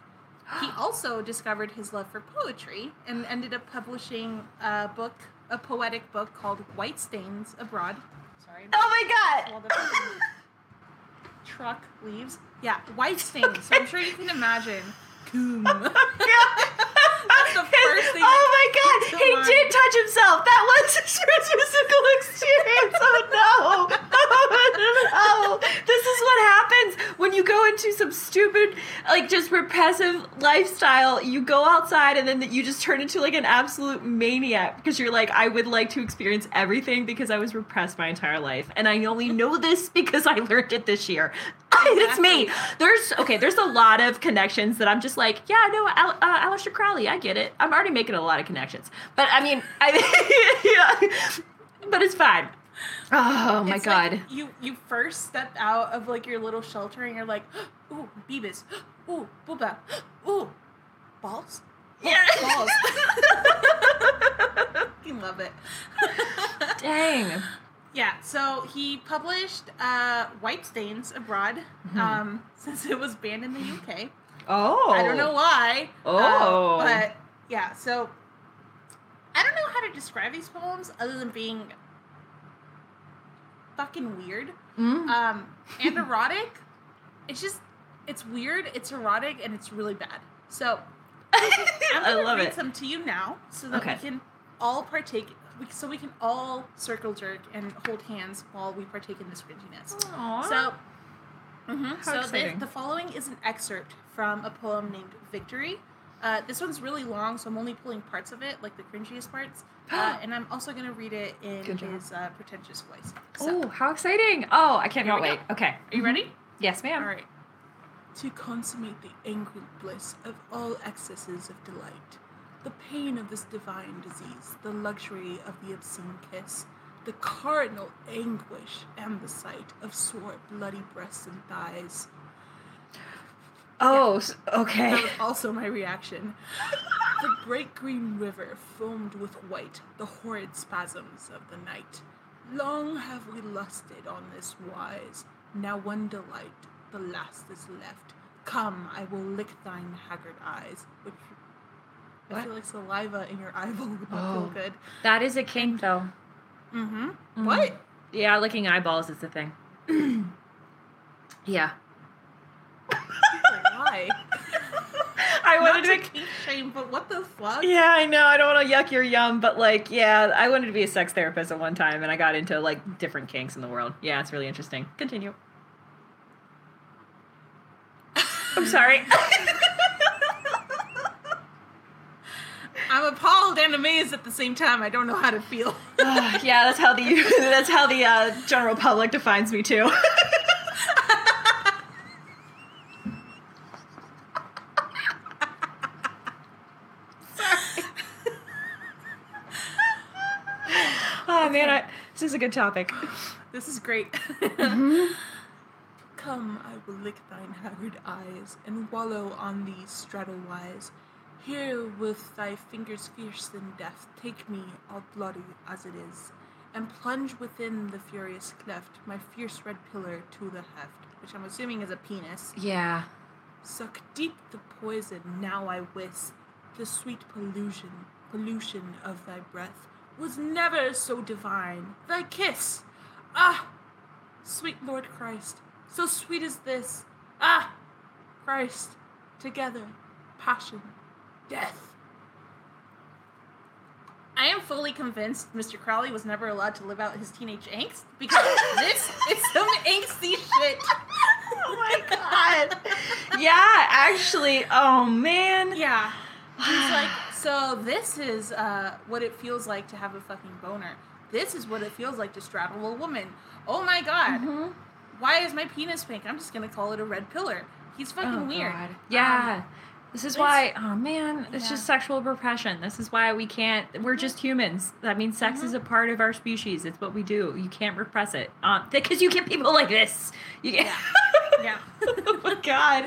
He also discovered his love for poetry and ended up publishing a book, a poetic book called White Stains Abroad. Sorry. oh my god. truck leaves. Yeah, White Stains. So I'm sure you can imagine. Coom. That's the first thing Oh my god, he mind. did touch himself. That was his first physical experience. Oh no. Oh. This is what happens when you go into some stupid, like just repressive lifestyle. You go outside and then you just turn into like an absolute maniac because you're like, I would like to experience everything because I was repressed my entire life. And I only know this because I learned it this year. it's me. There's okay. There's a lot of connections that I'm just like, yeah, no, Al- uh, Aleister Crowley, I get it. I'm already making a lot of connections, but I mean, I, yeah, but it's fine. Oh my It's like god. you you first step out of like your little shelter and you're like, ooh, Beavis, ooh, Booba, ooh, balls, yeah. balls. Fucking love it. Dang. Yeah, so he published uh, White Stains abroad Mhm. um, since it was banned in the UK. Oh. I don't know why. uh, Oh. but yeah, so I don't know how to describe these poems other than being fucking weird Mm. um, and erotic. It's just, it's weird, it's erotic, and it's really bad. So I'm gonna love read it. some to you now so that Okay. we can all partake. we- So we can all circle jerk and hold hands while we partake in this cringiness. Aw. So, mhm, so the, the following is an excerpt from a poem named Victory. Uh, this one's really long, so I'm only pulling parts of it, like the cringiest parts. Uh, and I'm also going to read it in Good job. his uh, pretentious voice. So, oh, how exciting! Oh, I cannot Here we wait. Okay. are you ready? Yes, ma'am. All right. To consummate the angry bliss of all excesses of delight, the pain of this divine disease, the luxury of the obscene kiss, the cardinal anguish and the sight of sore bloody breasts and thighs. Oh, That okay. was also my reaction. the great green river foamed with white, the horrid spasms of the night. Long have we lusted on this wise. Now one delight, the last is left. Come, I will lick thine haggard eyes. Which I What? feel like saliva in your eyeball would not Oh. feel good. That is a kink, though. Mm-hmm. Mhm. What? Yeah, licking eyeballs is the thing. yeah. Why? I wanted to to. kink shame, but what the fuck? Yeah, I know. I don't want to yuck your yum, but like, yeah, I wanted to be a sex therapist at one time, and I got into like different kinks in the world. Yeah, it's really interesting. Continue. I'm sorry. I'm appalled and amazed at the same time. I don't know how to feel. yeah, that's how the that's how the uh, general public defines me too. is a good topic. This is great. Mm-hmm. Come, I will lick thine haggard eyes, and wallow on thee straddle wise. Here with thy fingers fierce in death, take me, all bloody as it is, and plunge within the furious cleft my fierce red pillar to the heft, which I'm assuming is a penis. Yeah. Suck deep the poison, now I wis. The sweet pollution, pollution of thy breath was never so divine. Thy kiss, ah, sweet Lord Christ, so sweet as this. Ah, Christ, together, passion, death. I am fully convinced Mr. Crowley was never allowed to live out his teenage angst because this is some angsty shit. Oh my god. yeah, actually. Oh man. Yeah. He's like, so this is uh, what it feels like to have a fucking boner. This is what it feels like to straddle a woman. Oh my god. Mhm. Why is my penis pink? I'm just gonna call it a red pillar. He's fucking Oh, weird. God. Yeah. this is why, oh man, it's Yeah. just sexual repression. This is why we can't, we're just humans. That means sex Mm-hmm. is a part of our species. It's what we do. You can't repress it. Um, because you get people like this. You get, Yeah. oh my god.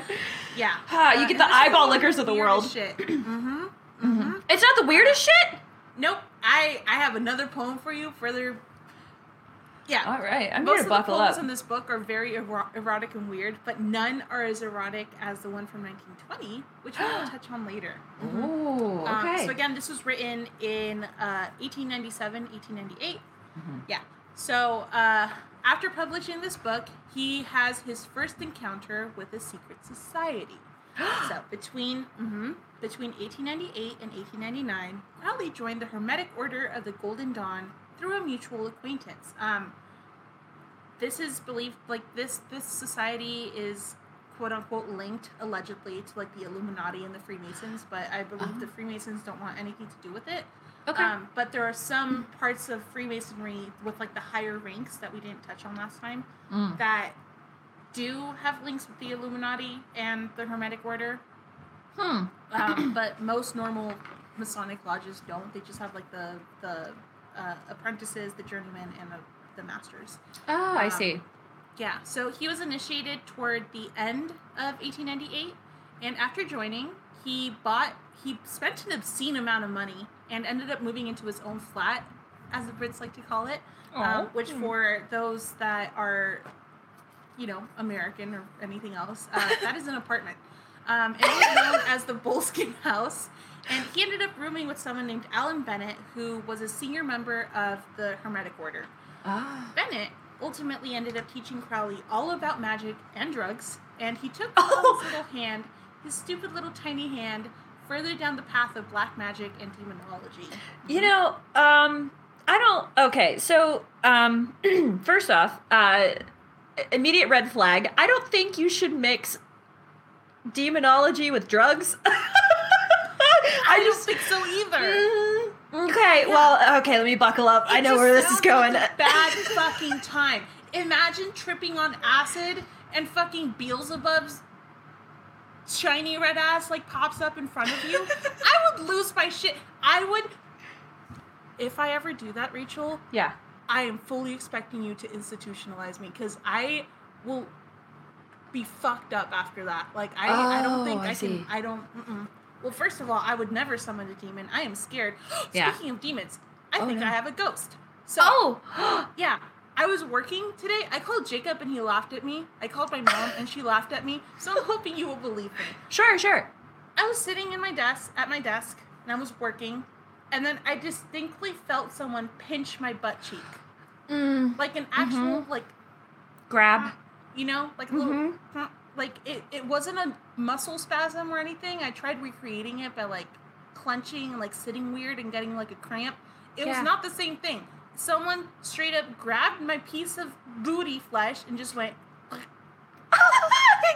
Yeah. Ah, you Uh, get the eyeball lickers of the world. Shit. mm-hmm. Mm-hmm. It's not the weirdest shit? Nope. I I have another poem for you. Further. Yeah. All right, I'm Most here of the poems up. in this book are very ero- erotic and weird, but none are as erotic as the one from 1920, which we will touch on later. Ooh, Um, okay. so again, this was written in uh, 1897, 1898. Mhm. Yeah. So uh, after publishing this book, he has his first encounter with a secret society. So between mhm, between 1898 and 1899, Crowley joined the Hermetic Order of the Golden Dawn through a mutual acquaintance. Um, this is believed like this this society is quote unquote linked allegedly to like the Illuminati and the Freemasons, but I believe the Freemasons don't want anything to do with it. okay. Um, but there are some parts of Freemasonry with like the higher ranks that we didn't touch on last time Mm. that do have links with the Illuminati and the Hermetic Order. Hmm. Um, but most normal Masonic lodges don't. They just have like the the uh, apprentices, the journeymen, and the, the masters. Oh, I Um, see. Yeah, so he was initiated toward the end of 1898, and after joining, he bought, he spent an obscene amount of money and ended up moving into his own flat, as the Brits like to call it, um, which for those that are, you know, American or anything else, uh, that is an apartment. Um, it was known as the Boleskine House. And he ended up rooming with someone named Alan Bennett, who was a senior member of the Hermetic Order. Ah. Bennett ultimately ended up teaching Crowley all about magic and drugs, and he took Oh. his little hand, his stupid little tiny hand, further down the path of black magic and demonology. You know, um, I don't. Okay, so um, first off, uh, immediate red flag. I don't think you should mix demonology with drugs. I don't think so either. Mm, okay, well, okay. Let me buckle up. I know where this is going. like bad fucking time. Imagine tripping on acid and fucking Beelzebub's shiny red ass like pops up in front of you. I would lose my shit. I would. If I ever do that, Rachel, yeah. I am fully expecting you to institutionalize me because I will be fucked up after that. Like I, I don't Oh, think I I, can. I don't. Mm-mm. Well, first of all, I would never summon a demon. I am scared. Yeah. Speaking of demons, I Oh, think no. I have a ghost. So Oh. yeah, I was working today. I called Jacob and he laughed at me. I called my mom and she laughed at me. So I'm hoping you will believe me. sure, sure. I was sitting in my desk at my desk and I was working, and then I distinctly felt someone pinch my butt cheek, Mm, like an actual like grab. you know, like a little, like it, it wasn't a muscle spasm or anything. I tried recreating it by like clenching and like sitting weird and getting like a cramp. It Yeah. was not the same thing. Someone straight up grabbed my piece of booty flesh and just went,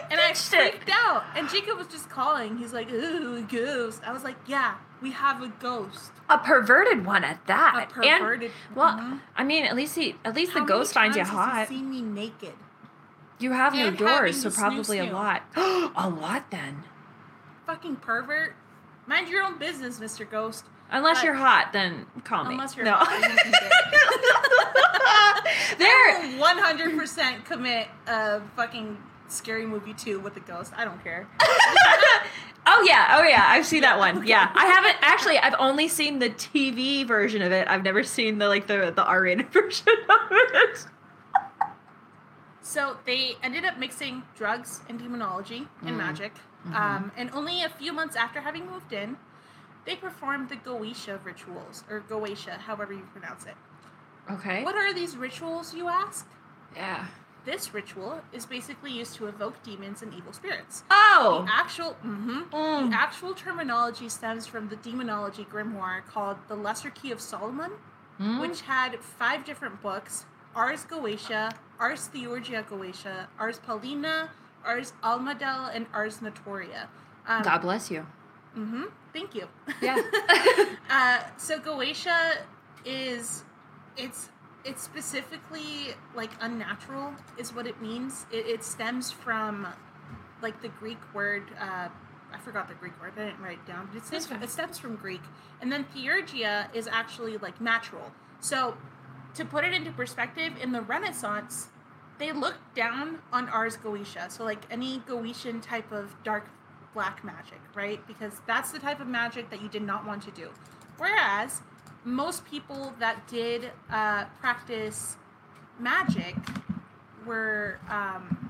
and I pitched it. freaked out. And Jacob was just calling. He's like, "Ooh, a ghost." I was like, "Yeah, we have a ghost, A perverted one at that. a perverted." And well, Mhm. I mean, at least he, at least How the ghost finds you times has he hot. Seen me naked. You have no doors, so probably a lot. a lot then. Fucking pervert. Mind your own business, Mr. Ghost. Unless But- you're hot, then call me. Unless you're no. hot, then you can get it. there. One hundred percent commit a fucking scary movie too with a ghost. I don't care. Oh yeah, oh yeah, I've seen that one. Yeah, I haven't actually. I've only seen the TV version of it. I've never seen the like the the R-rated version of it. So they ended up mixing drugs and demonology and Mm. magic. Um, and only a few months after having moved in, they performed the Goetia rituals, or Goetia, however you pronounce it. Okay. What are these rituals, you ask? Yeah. This ritual is basically used to evoke demons and evil spirits. Oh. The actual, mhm, Mm. the actual terminology stems from the demonology grimoire called the Lesser Key of Solomon, Mm. which had five different books Ars Goetia, Ars Theurgia Goetia, Ars Paulina, Ars Almadel, and Ars Notoria. Um, God bless you. hmm Thank you. Yeah. uh, so Goetia is it's it's specifically like unnatural is what it means. It, it stems from like the Greek word. Uh, I forgot the Greek word. I didn't write it down. But it stems, That's fine. it stems from Greek, and then Theurgia is actually like natural. So to put it into perspective, in the Renaissance, they looked down on Ars Goetia. So like any Goetian type of dark black magic, right? Because that's the type of magic that you did not want to do. Whereas most people that did uh, practice magic were um,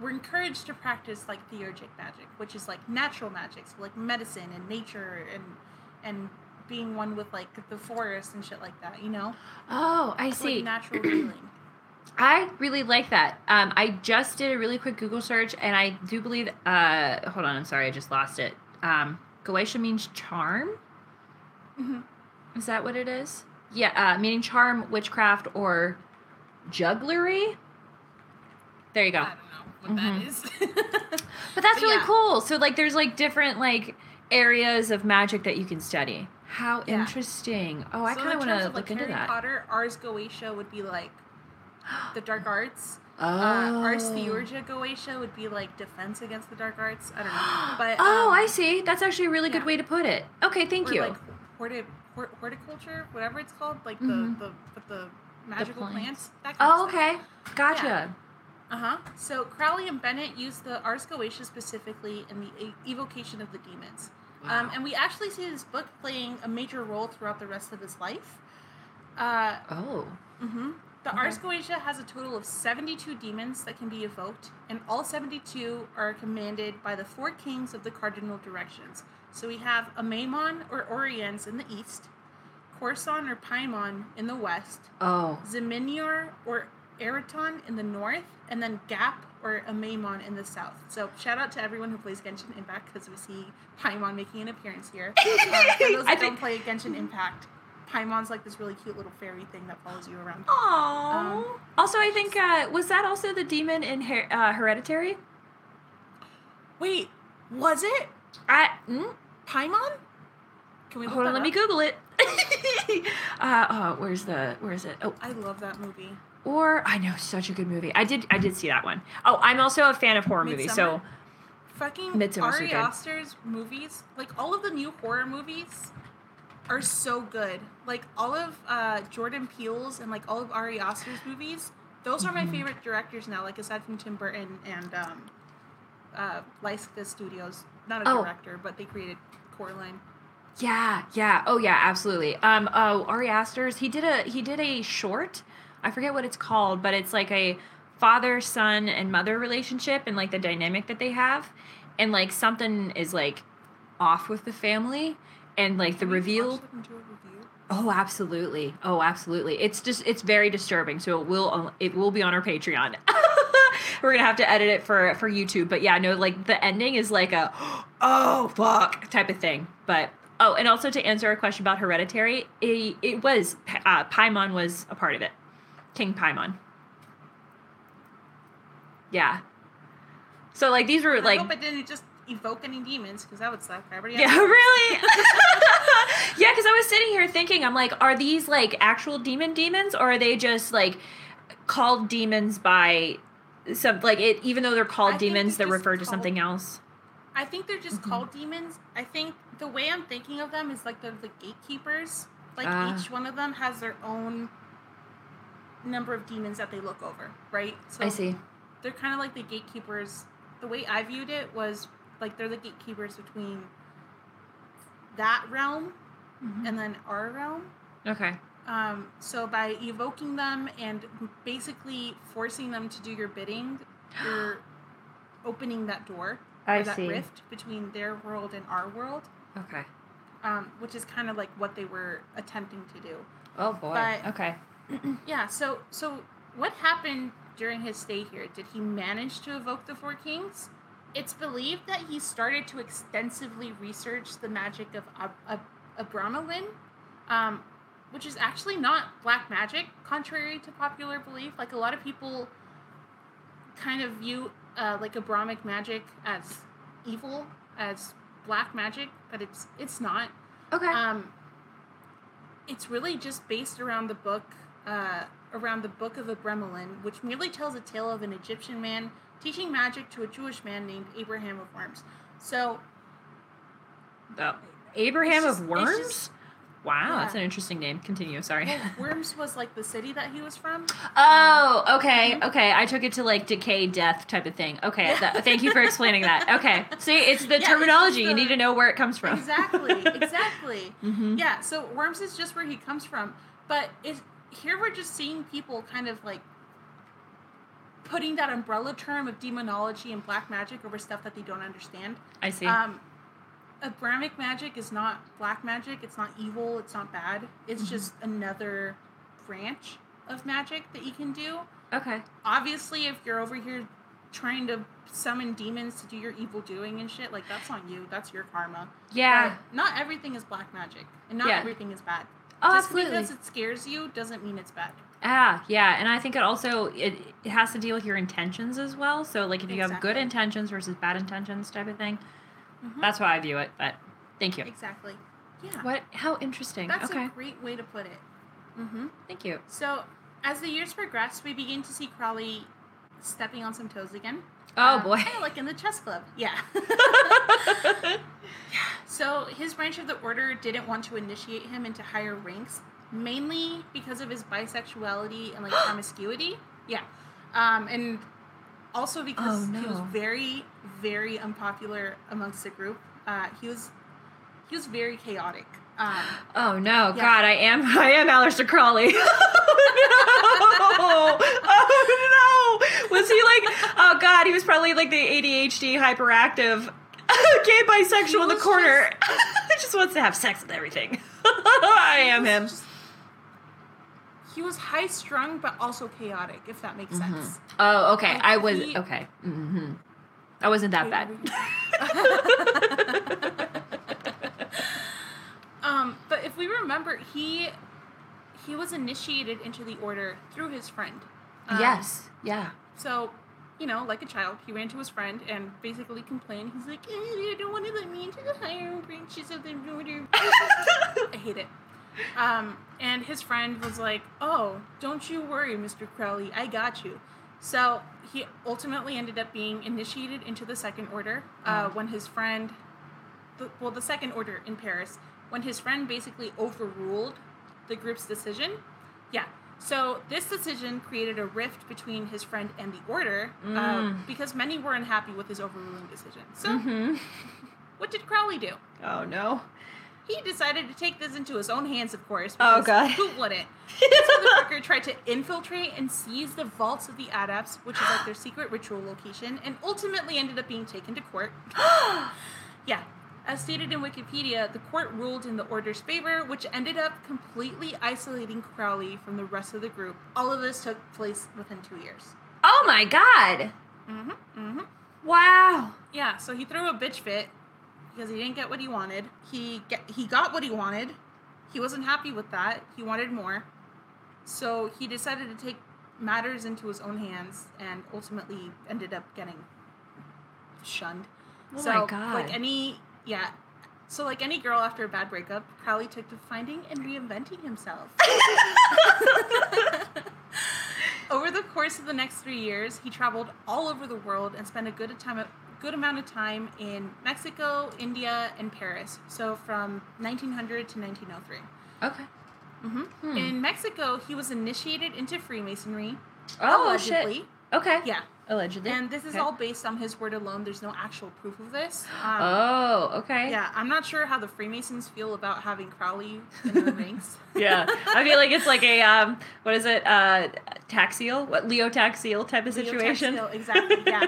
were encouraged to practice like theurgic magic, which is like natural magic, so like medicine and nature and and being one with like the forest and shit like that, you know? Oh, I So, like, see. natural healing. I really like that. Um, I just did a really quick Google search, and I do believe. Uh, hold on, I'm sorry, I just lost it. Um, Goetia means charm. Mhm. Is that what it is? Yeah, uh, meaning charm, witchcraft, or jugglery. There you go. I don't know what that is. But that's But really yeah. cool. So like, there's like different like areas of magic that you can study. How Yeah. interesting. Oh, I kind of want to look like, into Harry that. Potter, Ars Goetia would be like the dark arts. oh. Uh, Ars Theurgia Goetia would be like defense against the dark arts. I don't know. But oh, um, I see. That's actually a really good way to put it. Okay, thank or, you. Like horticulture, whatever it's called, like the Mhm. the with the magical plants. plants. That kind oh, of stuff. okay. Gotcha. Uh huh. So Crowley and Bennett used the Ars Goetia specifically in the evocation of the demons. Um, and we actually see this book playing a major role throughout the rest of his life. Uh, oh. hmm The Okay. Ars Goetia has a total of 72 demons that can be evoked, and all 72 are commanded by the four kings of the cardinal directions. So we have Amaimon or Oriens in the east, Corson or Paimon in the west, Oh. Ziminior or Eraton in the north, and then Gap or Amaimon in the south. So shout out to everyone who plays Genshin Impact because we see Paimon making an appearance here. Uh, for those I that don't play Genshin Impact, Paimon's like this really cute little fairy thing that follows you around. Aww. Um, also, I think uh, was that also the demon in Her- uh, Hereditary? Wait, was it I mm? Paimon? Can we hold on. Let me? Google it. uh, oh, where's the where is it? Oh, I love that movie. or I know such a good movie. I did I did see that one. Oh, I'm also a fan of horror movies. So Fucking Midsommar's Ari. Aster's movies, like all of the new horror movies, are so good. Like all of uh, Jordan Peele's and like all of Ari Aster's movies, those are my Mhm. favorite directors now. Like aside from Tim Burton and um, uh, Laika Studios, not a Oh. director, but they created Coraline. Yeah, yeah. Oh yeah, absolutely. Um oh Ari Aster's he did a he did a short. I forget what it's called, but it's like a father, son, and mother relationship and like the dynamic that they have. And like something is like off with the family and like the Can we reveal watch it and do a review? Oh, absolutely. Oh, absolutely. It's just it's very disturbing. So it will it will be on our Patreon. We're gonna have to edit it for for YouTube. But yeah, no, like the ending is like a oh fuck type of thing. But oh, and also to answer a question about Hereditary, it, it was uh, Paimon was a part of it. King Paimon. Yeah. So like these were I like hope it didn't just evoke any demons because that would suck everybody. Yeah, really? yeah, because I was sitting here thinking, I'm like, are these like actual demon demons or are they just like called demons by some like it even though they're called I demons they're they're just referred to something else? I think they're just Mhm. called demons. I think the way I'm thinking of them is like they're the gatekeepers. Like Ah. each one of them has their own number of demons that they look over, right? So I see. they're kind of like the gatekeepers. The way I viewed it was like they're the gatekeepers between that realm Mhm. and then our realm. Okay. Um, so by evoking them and basically forcing them to do your bidding, you're opening that door I or that see. rift between their world and our world, Okay. um, which is kind of like what they were attempting to do. Oh boy. But- okay. Yeah. So so what happened during his stay here? Did he manage to evoke the four kings? It's believed that he started to extensively research the magic of Ab- Ab- Abramelin, um, which is actually not black magic, contrary to popular belief. Like a lot of people kind of view uh, like Abramic magic as evil, as black magic, but it's it's not. Okay. Um, it's really just based around the book, uh, around the book of Abramelin, which merely tells a tale of an Egyptian man teaching magic to a Jewish man named Abraham of Worms. So, Oh, Abraham it's of just- it's Worms? Wow, that's an interesting name. Continue, sorry. well, Worms was like the city that he was from. Oh, okay, Mhm. okay. I took it to like decay, death type of thing. Okay, Yeah. th- thank you for explaining that. Okay, see, it's the it's terminology. just you need to know where it comes from. Exactly, exactly. hmm Yeah, so Worms is just where he comes from. But it, here we're just seeing people kind of like putting that umbrella term of demonology and black magic over stuff that they don't understand. I see. Um, Abramic magic is not black magic. It's not evil. It's not bad. It's Mhm. just another branch of magic that you can do. okay. Obviously, if you're over here trying to summon demons to do your evil doing and shit, like that's on you. That's your karma. Yeah. But not everything is black magic, and not Yeah. everything is bad. Oh, Just absolutely. because it scares you doesn't mean it's bad. Ah, yeah, and I think it also it, it has to deal with your intentions as well. So like if you have good intentions versus bad intentions type of thing. Mhm. That's how I view it. But thank you. Exactly. Yeah. What? How interesting. That's okay. a great way to put it. Mm-hmm. Thank you. So, as the years progress, we begin to see Crowley stepping on some toes again. Oh Um, boy. kinda like in the chess club. Yeah. so his branch of the order didn't want to initiate him into higher ranks, mainly because of his bisexuality and like promiscuity. Yeah. Um, and also because Oh, he was very, very unpopular amongst the group. Uh, he was he was very chaotic. Um, Oh no, Yeah. God, I am I am Aleister Crowley. oh no! Oh no! Was he like oh god, he was probably like the ADHD hyperactive gay bisexual in the corner. just wants to have sex with everything. I am him. just- he was high strung but also chaotic, if that makes Mhm. sense. Oh, okay. Like, I was he- okay. hmm I wasn't that bad. um, but if we remember, he he was initiated into the order through his friend. Um, yes. Yeah. So, you know, like a child, he ran to his friend and basically complained. He's like, eh, "I don't want to let me into the higher branches of the order." I hate it. Um, and his friend was like, "Oh, don't you worry, Mr. Crowley, I got you." So he ultimately ended up being initiated into the Second Order uh, Oh. when his friend, the, well, the Second Order in Paris, when his friend basically overruled the group's decision. Yeah. So this decision created a rift between his friend and the Order uh, Mm. because many were unhappy with his overruling decision. So hmm what did Crowley do? Oh no. He decided to take this into his own hands, of course. Oh, God. Who wouldn't? This motherfucker tried to infiltrate and seize the vaults of the Adepts, which is like their secret ritual location, and ultimately ended up being taken to court. Yeah. As stated in Wikipedia, the court ruled in the Order's favor, which ended up completely isolating Crowley from the rest of the group. All of this took place within two years. oh my God. Mm-hmm. Mm-hmm. Wow. Yeah, so he threw a bitch fit because he didn't get what he wanted. He get he got what he wanted. He wasn't happy with that. He wanted more. So he decided to take matters into his own hands and ultimately ended up getting shunned. Oh so my god. like any yeah. So like any girl after a bad breakup, Crowley took to finding and reinventing himself. over the course of the next three years, he traveled all over the world and spent a good time good amount of time in Mexico, India, and Paris. So from 1900 to 1903. okay. hmm Hmm. In Mexico, he was initiated into Freemasonry. Oh allegedly. shit. Okay. Yeah, Allegedly. and this is Okay. all based on his word alone. There's no actual proof of this. Um, Oh, okay. Yeah, I'm not sure how the Freemasons feel about having Crowley in their ranks. Yeah. I feel like it's like a um what is it? Uh Taxil? What Leo Taxil type of Leo situation? Taxil, exactly, yeah.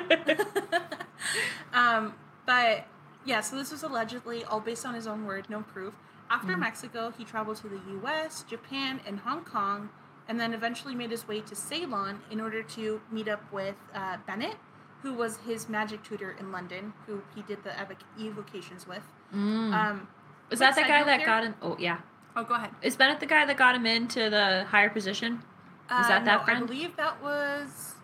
um, but yeah, so this was allegedly all based on his own word, no proof. After Mm. Mexico, he traveled to the US, Japan, and Hong Kong, and then eventually made his way to Ceylon in order to meet up with uh, Bennett, who was his magic tutor in London, who he did the evoc- evocations with. Mm. Um, is that the guy that here. got him? Oh yeah. oh, go ahead. Is Bennett the guy that got him into the higher position? Is that that no, friend? I believe that was.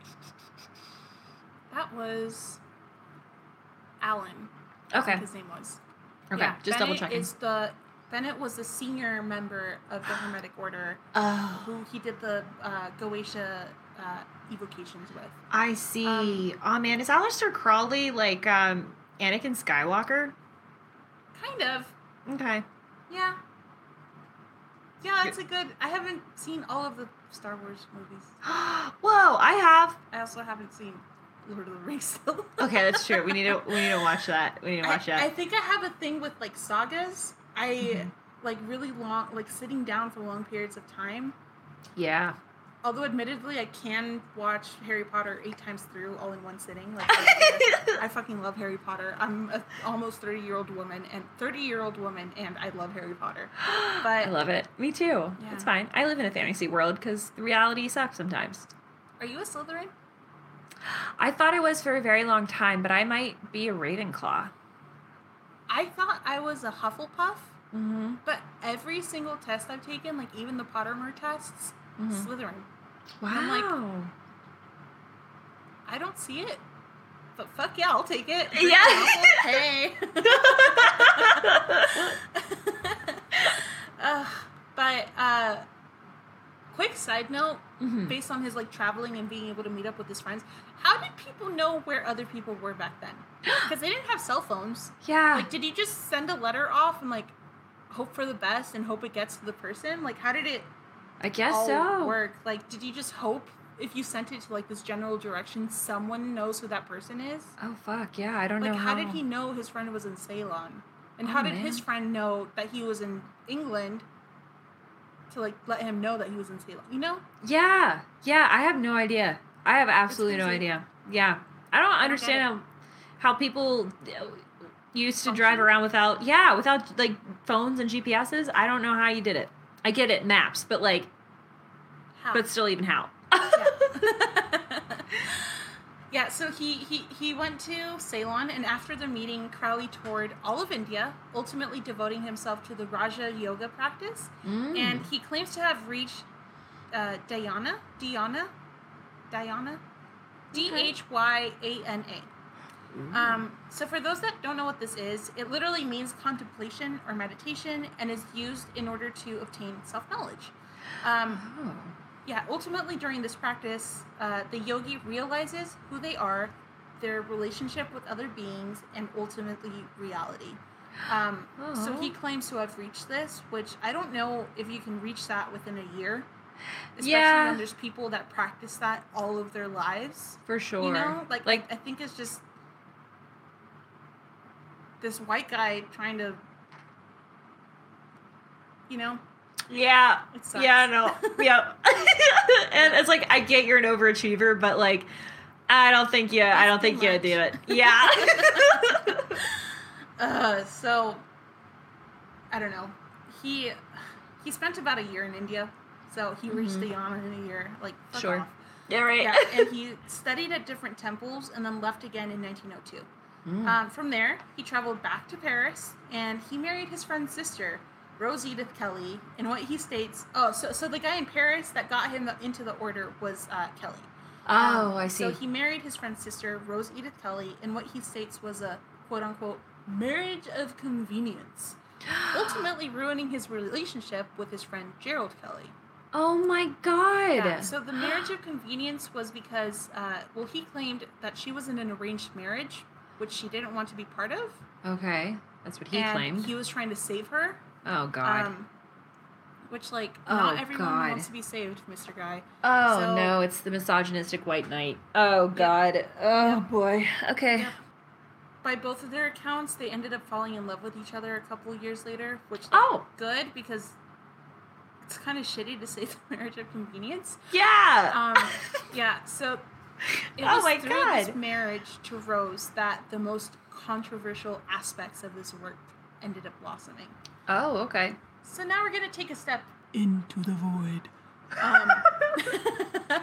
That was. Alan. Okay. his name was. Okay. Yeah, just double checking. Is the Bennett was the senior member of the Hermetic Order Oh, who he did the uh, Goetia uh, evocations with. I see. Um, oh man, is Aleister Crowley like um Anakin Skywalker? Kind of. Okay. Yeah. Yeah, that's a good. I haven't seen all of the Star Wars movies. Whoa, I have. I also haven't seen Lord of the Rings. Okay, that's true. We need to we need to watch that. We need to I, watch that. I think I have a thing with like sagas. I Mhm. like really long, like sitting down for long periods of time. yeah. Although, admittedly, I can watch Harry Potter eight times through all in one sitting. Like, I, fucking love Harry Potter. I'm a almost thirty year old woman and thirty year old woman, and I love Harry Potter. But I love it. Me too. Yeah. It's fine. I live in a fantasy world because the reality sucks sometimes. are you a Slytherin? I thought I was for a very long time, but I might be a Ravenclaw. I thought I was a Hufflepuff, Mm-hmm. but every single test I've taken, like even the Pottermore tests, Mhm. Slytherin. Wow. I'm like- I don't see it. But fuck yeah, I'll take it. Yeah. hey. uh, but uh, quick side note, Mhm. based on his like traveling and being able to meet up with his friends, how did people know where other people were back then? Because they didn't have cell phones. Yeah. Like, did you just send a letter off and like hope for the best and hope it gets to the person? Like, how did it I guess so. work? Like, did you just hope if you sent it to like this general direction, someone knows who that person is? Oh fuck yeah! I don't Like, know how did he know his friend was in Ceylon? And oh, how Oh, did his friend know that he was in England to like let him know that he was in Ceylon? You know? Yeah, yeah. I have no idea. I have absolutely no idea. Yeah, I don't understand how how people uh, used to drive around without yeah without like phones and GPSs. I don't know how you did it. I get it, maps, but like, How? but still, even how. yeah, so he, he he went to Ceylon, and after the meeting, Crowley toured all of India, ultimately devoting himself to the Raja Yoga practice. Mm. And he claims to have reached uh, Dhyana, Dhyana, Dhyana, D H Y A N A. Um, so, for those that don't know what this is, it literally means contemplation or meditation and is used in order to obtain self knowledge. Um, Oh. yeah, ultimately during this practice, uh, the yogi realizes who they are, their relationship with other beings, and ultimately reality. Um, so he Oh. claims to have reached this, which I don't know if you can reach that within a year. Especially Yeah. when there's people that practice that all of their lives. For sure. You know, like like I, I think it's just this white guy trying to, you know, yeah, yeah, no, yeah. and it's like I get you're an overachiever, but like. I don't think you. I don't think too you do it. Yeah. Uh, so I don't know. He he spent about a year in India, so he reached Mhm. the Yana in a year. Like fuck Sure. off. yeah. Right. Yeah, and he studied at different temples and then left again in 1902. Mm. Um, from there, he traveled back to Paris and he married his friend's sister, Rose Edith Kelly. And what he states, oh, so so the guy in Paris that got him into the order was uh, Kelly. Oh, Um, I see. So he married his friend's sister, Rose Edith Kelly, in what he states was a quote unquote marriage of convenience, ultimately ruining his relationship with his friend Gerald Kelly. oh my god. Yeah, so the marriage of convenience was because, uh, well, he claimed that she was in an arranged marriage, which she didn't want to be part of. okay, that's what he and claimed. he was trying to save her. oh god. Um, which, like, Oh, not everyone God. wants to be saved, Mr. Guy. oh so- no, it's the misogynistic white knight. Oh god. Oh boy. Okay. Yep. By both of their accounts, they ended up falling in love with each other a couple of years later, which like, Oh good because it's kind of shitty to say the marriage of convenience. yeah. Um, yeah, so it Oh was my through God. this marriage to Rose that the most controversial aspects of this work ended up blossoming. oh okay. So now we're gonna take a step into the void. Um,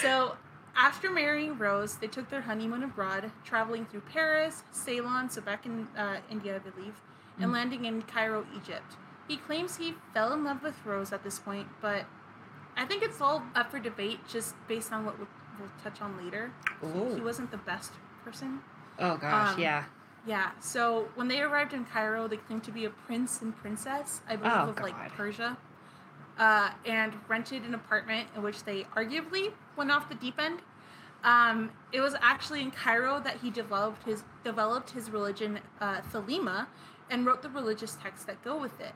so after marrying Rose, they took their honeymoon abroad, traveling through Paris, Ceylon, so back in uh, India, I believe, and Mm. landing in Cairo, Egypt. He claims he fell in love with Rose at this point, but I think it's all up for debate just based on what we'll, touch on later. He, he wasn't the best person. Oh gosh. um, yeah. Yeah, so when they arrived in Cairo, they claimed to be a prince and princess, I believe, Oh, of like Persia, uh, and rented an apartment in which they arguably went off the deep end. Um, it was actually in Cairo that he developed his developed his religion, uh, Thelema, and wrote the religious texts that go with it.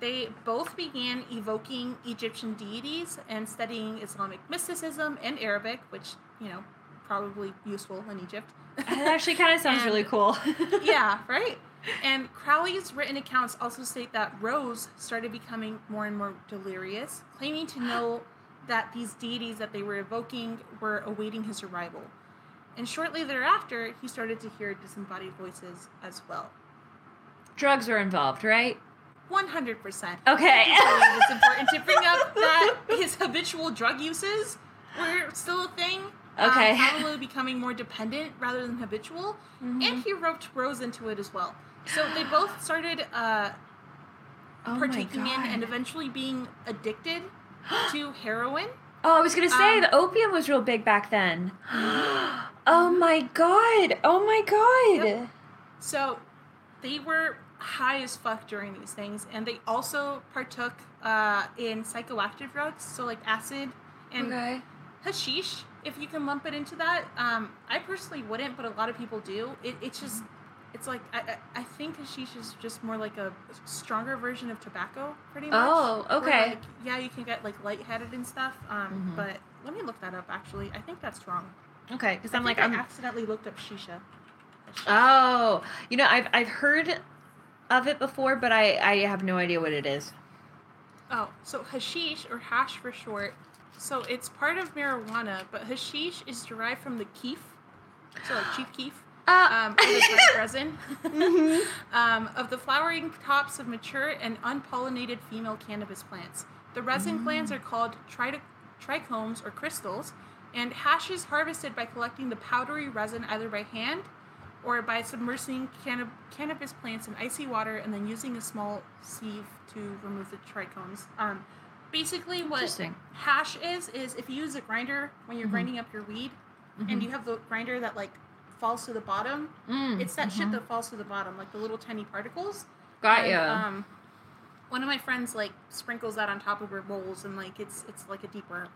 They both began evoking Egyptian deities and studying Islamic mysticism and Arabic, which you know probably useful in Egypt. That actually kind of sounds And- really cool. yeah, right? And Crowley's written accounts also state that Rose started becoming more and more delirious, claiming to know that these deities that they were evoking were awaiting his arrival. And shortly thereafter, he started to hear disembodied voices as well. Drugs were involved, right? 100%. Okay. It's important to bring up that his habitual drug uses were still a thing. Okay. Um, probably becoming more dependent rather than habitual. Mm-hmm. And he roped Rose into it as well. So they both started uh, Oh partaking in and eventually being addicted to heroin. Oh, I was gonna say Um, the opium was real big back then. oh my god! Oh my god! Yep. So they were high as fuck during these things, and they also partook uh, in psychoactive drugs, so like acid and Okay. hashish, if you can lump it into that. Um, I personally wouldn't, but a lot of people do. It, it's just, it's like I, I think hashish is just more like a stronger version of tobacco, pretty much. Oh, okay. like, yeah, you can get like lightheaded and stuff. Um, Mhm. but let me look that up. Actually, I think that's wrong. Okay, because I'm like I I'm. accidentally looked up shisha. Oh, you know I've I've heard of it before, but I I have no idea what it is. Oh, so hashish or hash for short. So it's part of marijuana, but hashish is derived from the keef. So like chief keef. Uh, Um, the resin. Mhm. um, of the flowering tops of mature and unpollinated female cannabis plants. The resin glands are called tri- trichomes or crystals, and hash is harvested by collecting the powdery resin either by hand or by submersing canna- cannabis plants in icy water and then using a small sieve to remove the trichomes. Um, basically, what hash is is if you use a grinder when you're Mhm. grinding up your weed, and Mhm. you have the grinder that like falls to the bottom, Mm, it's that shit mhm. that falls to the bottom, like the little tiny particles. Got And, ya. Um, one of my friends like sprinkles that on top of her bowls, and like it's it's like a deeper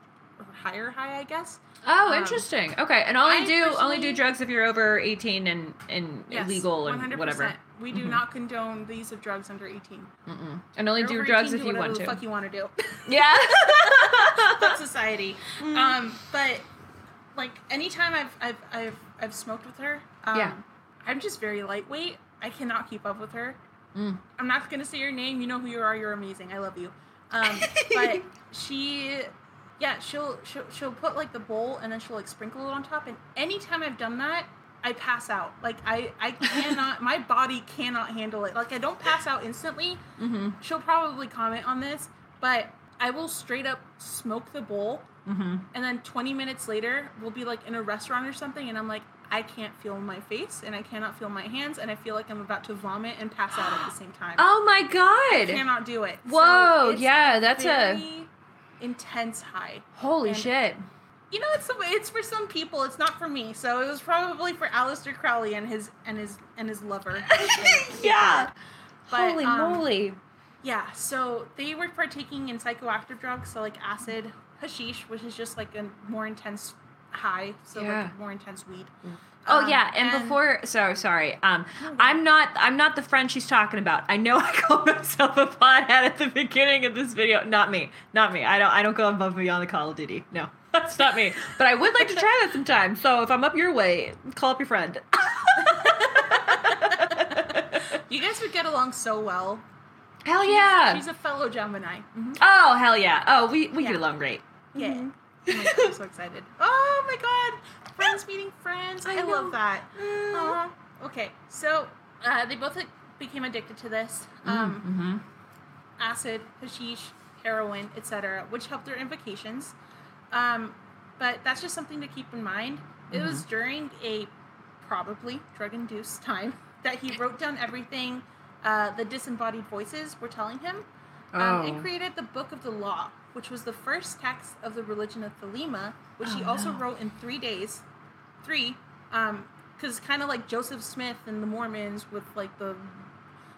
higher high, I guess. Oh, um, interesting. Okay, and only I do only do drugs if you're over 18 and and Yes, illegal and 100%. whatever. We do Mhm. not condone the use of drugs under 18. Mm-mm. And only do drugs 18, if do you want to. fuck you want to do. Yeah. Society. Mm. Um, but like anytime I've I've I've I've smoked with her, um, Yeah. I'm just very lightweight. I cannot keep up with her. Mm. I'm not gonna say your name. You know who you are. You're amazing. I love you. Um, but she, yeah, she'll, she'll she'll put like the bowl and then she'll like sprinkle it on top. And anytime I've done that, I pass out. Like I I cannot. my body cannot handle it. Like I don't pass out instantly. Mm-hmm. She'll probably comment on this, but I will straight up smoke the bowl. Mm-hmm. And then 20 minutes later, we'll be like in a restaurant or something, and I'm like, I can't feel my face and I cannot feel my hands, and I feel like I'm about to vomit and pass out at the same time. Oh my god! I cannot do it. Whoa! it's yeah, that's a intense high. holy and- shit. you know, it's it's for some people. It's not for me. So it was probably for Aleister Crowley and his and his and his lover. yeah. But, Holy um, moly. Yeah, so they were partaking in psychoactive drugs, so like acid, hashish, which is just like a more intense high, so Yeah. like more intense weed. Oh Um, yeah, and, before so sorry. Um I'm not I'm not the friend she's talking about. I know I called myself a pothead at the beginning of this video. Not me. Not me. I don't I don't go above and beyond the Call of Duty. No. That's not me. But I would like to try that sometime. So if I'm up your way, call up your friend. you guys would get along so well. Hell She's- yeah. she's a fellow Gemini. Mhm. oh hell yeah. Oh we we get along great. Yeah. Mhm. Oh God, I'm so excited. Oh my god, friends meeting friends. I, I love that. Mm. Okay, so uh, they both like, became addicted to this. Um, mm-hmm. acid, hashish, heroin, etc., which helped their invocations. Um, but that's just something to keep in mind. It was during a probably drug induced time that he wrote down everything uh, the disembodied voices were telling him um, Oh. and created the Book of the Law, which was the first text of the religion of Thelema, which he Oh, also no. wrote in three days. Three, because kind of like Joseph Smith and the Mormons with like the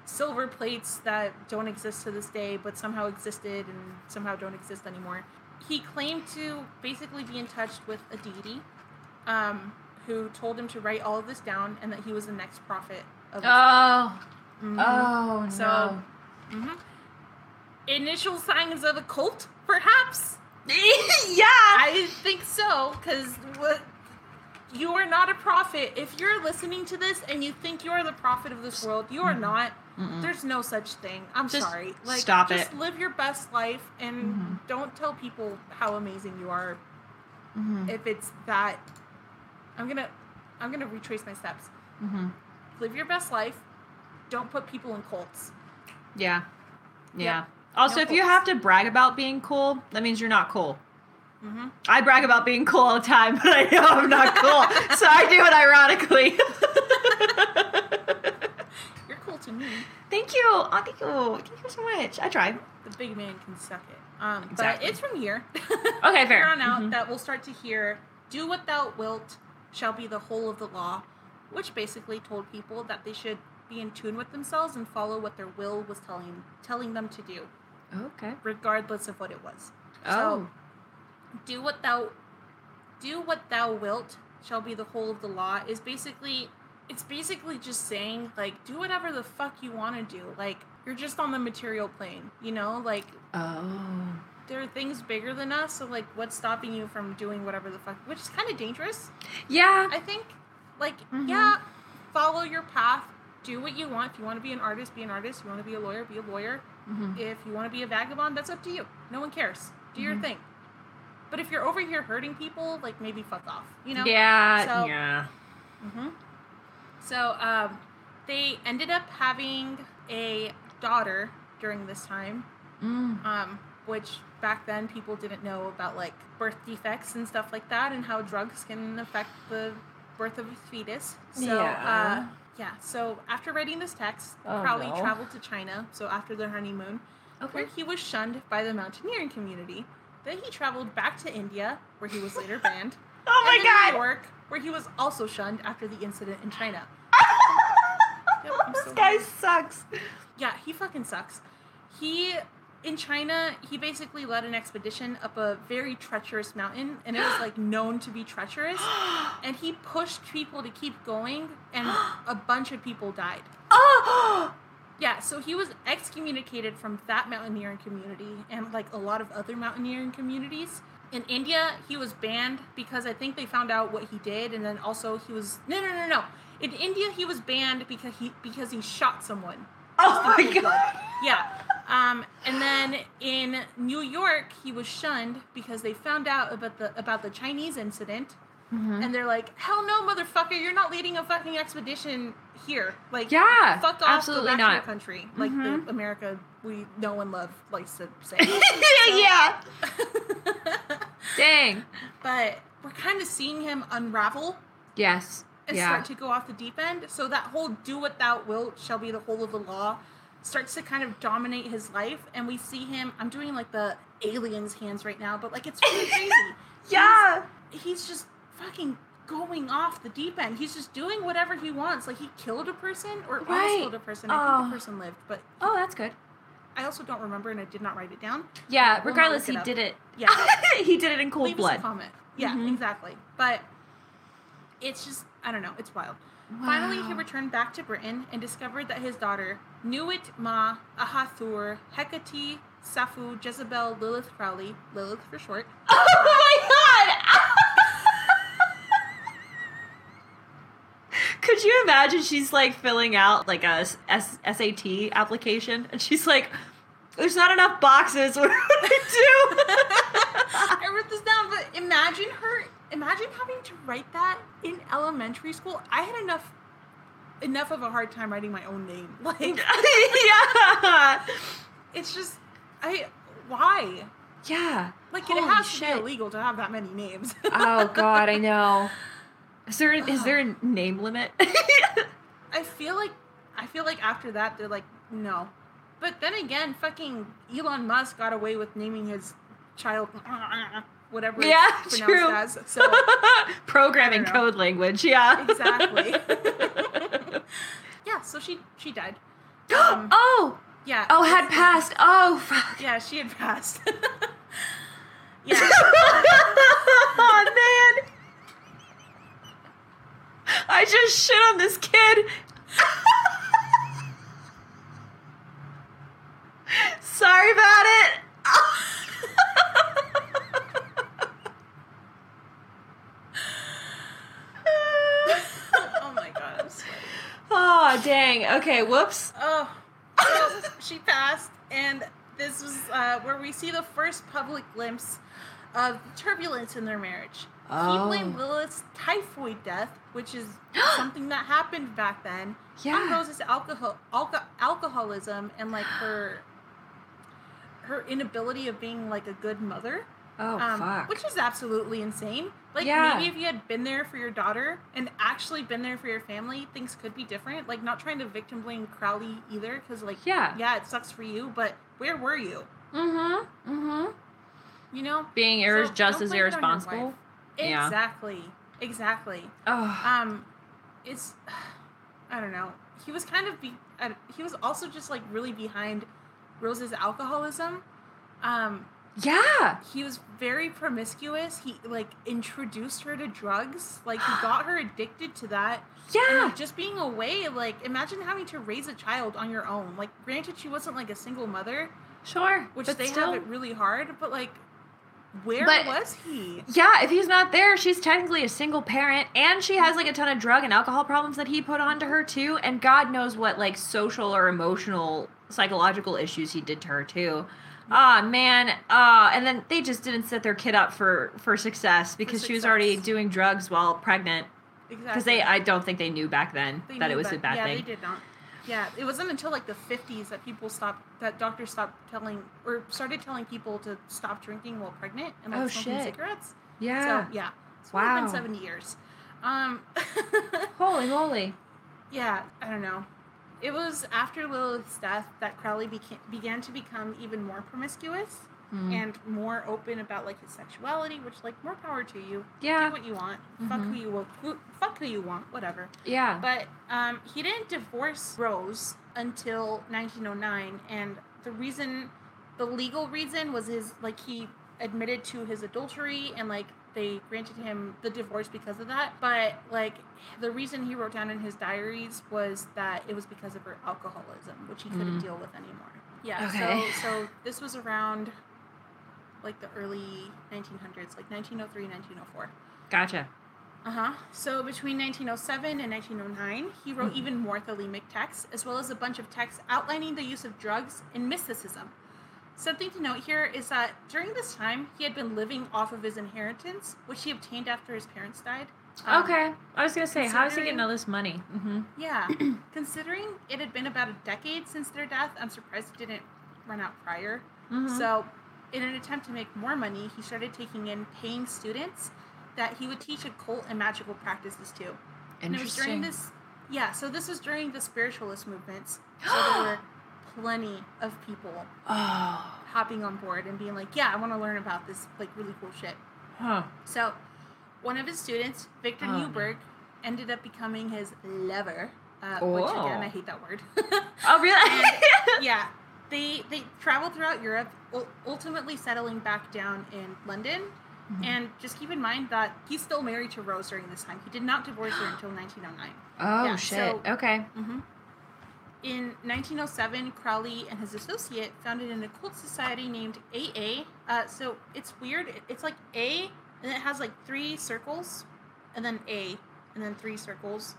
silver plates that don't exist to this day, but somehow existed and somehow don't exist anymore. He claimed to basically be in touch with a deity um, who told him to write all of this down and that he was the next prophet of Oh. Mhm. Oh So- no. Mhm. Initial signs of a cult, perhaps? yeah. I think so, because what you are not a prophet. If you're listening to this and you think you are the prophet of this world, you are not. Mm-mm. There's no such thing. I'm Just sorry. Like, stop just it. live your best life and Mhm. don't tell people how amazing you are. Mhm. If it's that, I'm gonna, I'm gonna retrace my steps. Mhm. Live your best life. Don't put people in cults. Yeah. Yeah. Yep. Also, No if you have to brag about being cool, that means you're not cool. hmm I brag about being cool all the time, but I know I'm not cool, so I do it ironically. You're cool to me. thank you. Oh, thank you. Thank you so much. I tried. the big man can suck it. Um, Exactly. But it's from here. Okay, fair. Here on out Mhm. that we'll start to hear, "Do what thou wilt shall be the whole of the law," which basically told people that they should be in tune with themselves and follow what their will was telling telling them to do, Okay. regardless of what it was. Oh. So, do what thou do what thou wilt shall be the whole of the law is basically it's basically just saying like do whatever the fuck you want to do like you're just on the material plane you know like Oh. there are things bigger than us so like what's stopping you from doing whatever the fuck which is kind of dangerous Yeah. i think like Mhm. yeah follow your path do what you want if you want to be an artist be an artist If you want to be a lawyer be a lawyer Mhm. if you want to be a vagabond that's up to you no one cares do your Mhm. thing but if you're over here hurting people like maybe fuck off you know Yeah. So- yeah. hmm So um, they ended up having a daughter during this time, Mm. um, which back then people didn't know about like birth defects and stuff like that, and how drugs can affect the birth of a fetus. So Yeah. uh, yeah. So after writing this text, Oh, Crowley no. traveled to China. So after their honeymoon, where Okay. he was shunned by the mountaineering community. Then he traveled back to India, where he was later banned. Oh my god. New York, where he was also shunned after the incident in China. Yep, this so guy mad. sucks. Yeah, he fucking sucks. He in China, he basically led an expedition up a very treacherous mountain, and it was like known to be treacherous. And he pushed people to keep going, and a bunch of people died. oh. Yeah, so he was excommunicated from that mountaineering community and like a lot of other mountaineering communities. In India, he was banned because I think they found out what he did, and then also he was no, no, no, no. In India, he was banned because he because he shot someone. Oh my cold blood. god. Yeah. Um, and then in New York, he was shunned because they found out about the about the Chinese incident, Mhm. and they're like, "Hell no, motherfucker! You're not leading a fucking expedition here. Like, Yeah, fuck off, absolutely go back to your not. country. Like Mhm. the America we know and love likes to say." yeah. Dang. but we're kind of seeing him unravel Yes. and yeah. start to go off the deep end. So that whole "do what thou wilt shall be the whole of the law" starts to kind of dominate his life, and we see him. I'm doing like the aliens hands right now, but like it's really crazy. yeah. he's just fucking going off the deep end. He's just doing whatever he wants. Like he killed a person or Right. almost killed a person. I Oh. think the person lived, but Oh, that's good. I also don't remember and I did not write it down. Yeah, regardless, he did it. Yeah. he did it in cold Leave blood. comment. Yeah, Mhm. exactly. But it's just I don't know. It's wild. Finally, he returned back to Britain and discovered that his daughter, Nuit Ma Ahathur Hecate Safu Jezebel Lilith Crowley, Lilith for short, Oh my god! Could you imagine she's like filling out like a S- SAT application and she's like, there's not enough boxes. What do I do? I wrote this down, but imagine her. Imagine having to write that in elementary school. I had enough, enough of a hard time writing my own name. Like yeah. it's just, I why? Yeah. Like Holy it has to be illegal to have that many names. Oh god, I know. Is there is there a name limit? I feel like, I feel like after that they're like no, but then again, fucking Elon Musk got away with naming his child whatever Yeah, it's true. as. So Programming I don't know. code language, yeah. exactly. Yeah, so she she died. Um, oh, Yeah. oh, had passed. Oh, fuck. Yeah, she had passed. yeah. oh man, I just shit on this kid. Sorry about it. oh my god, I'm sweating. Oh dang. Okay. Whoops. Oh, so she passed, and this was uh, where we see the first public glimpse of turbulence in their marriage. Oh. He blamed Lilith's typhoid death, which is something that happened back then, on Rose's alcohol, alco- alcoholism and like her her inability of being like a good mother. Oh um, fuck. Which is absolutely insane. Like Yeah. maybe if you had been there for your daughter and actually been there for your family, things could be different. Like not trying to victim blame Crowley either, because like Yeah. yeah, it sucks for you, but where were you? Mm-hmm. Mm-hmm. You know, Being So just as blame it on your irresponsible. Yeah. Exactly. Exactly. Oh. Um, it's I don't know. He was kind of be. uh, He was also just like really behind Rose's alcoholism. Um, yeah. he was very promiscuous. He like introduced her to drugs. Like he got her addicted to that. And Yeah. like, just being away, like imagine having to raise a child on your own. Like granted, she wasn't like a single mother, Sure. which they still. have it really hard. But like, where But- was he? Yeah, if he's not there, she's technically a single parent, and she has like a ton of drug and alcohol problems that he put onto her too, and God knows what like social or emotional, psychological issues he did to her too. Ah man, ah, and then they just didn't set their kid up for for success because she was already doing drugs while pregnant. Exactly. Because they, I don't think they knew back then They that it was that- a bad yeah, thing. they did not. Yeah, it wasn't until like the 50s that people stopped, that doctors stopped telling, or started telling people to stop drinking while pregnant and like Oh, smoking shit. cigarettes. Yeah. So yeah, it's only been Wow. 70 years. Um, Holy moly. yeah, I don't know. It was after Lilith's death that Crowley beca- began to become even more promiscuous Hmm. and more open about like his sexuality, which like more power to you. Yeah. Do what you want. Fuck Mhm. who you will. Who, fuck who you want. Whatever. Yeah. But um, he didn't divorce Rose until 1909, and the reason, the legal reason, was his like he admitted to his adultery, and like they granted him the divorce because of that. But like the reason he wrote down in his diaries was that it was because of her alcoholism, which he couldn't Mm. deal with anymore. Yeah. Okay. So so this was around like the early 1900s, like 1903, 1904. Gotcha. Uh huh. So between 1907 and 1909, he wrote Mhm. even more Thelemic texts, as well as a bunch of texts outlining the use of drugs and mysticism. Something to note here is that during this time, he had been living off of his inheritance, which he obtained after his parents died. Um, okay. I was gonna say, how is he getting all this money? Mm-hmm. Yeah. considering it had been about a decade since their death, I'm surprised it didn't run out prior. Mm-hmm. So, in an attempt to make more money, he started taking in paying students that he would teach occult and magical practices to. Interesting. And it was during this, yeah. So this was during the spiritualist movements. So there were plenty of people Oh. hopping on board and being like, "Yeah, I want to learn about this like really cool shit." Huh. So One of his students, Victor Oh. Neuburg, ended up becoming his lover. Uh, Oh. Which again, I hate that word. Oh, really? yeah, they they traveled throughout Europe, ultimately settling back down in London. Mhm. And just keep in mind that he's still married to Rose during this time. He did not divorce her until 1909. oh, Yeah, shit. so- okay. hmm In 1907, Crowley and his associate founded an occult society named AA. Uh, so it's weird. It's like A, and it has like three circles, and then A, and then three circles.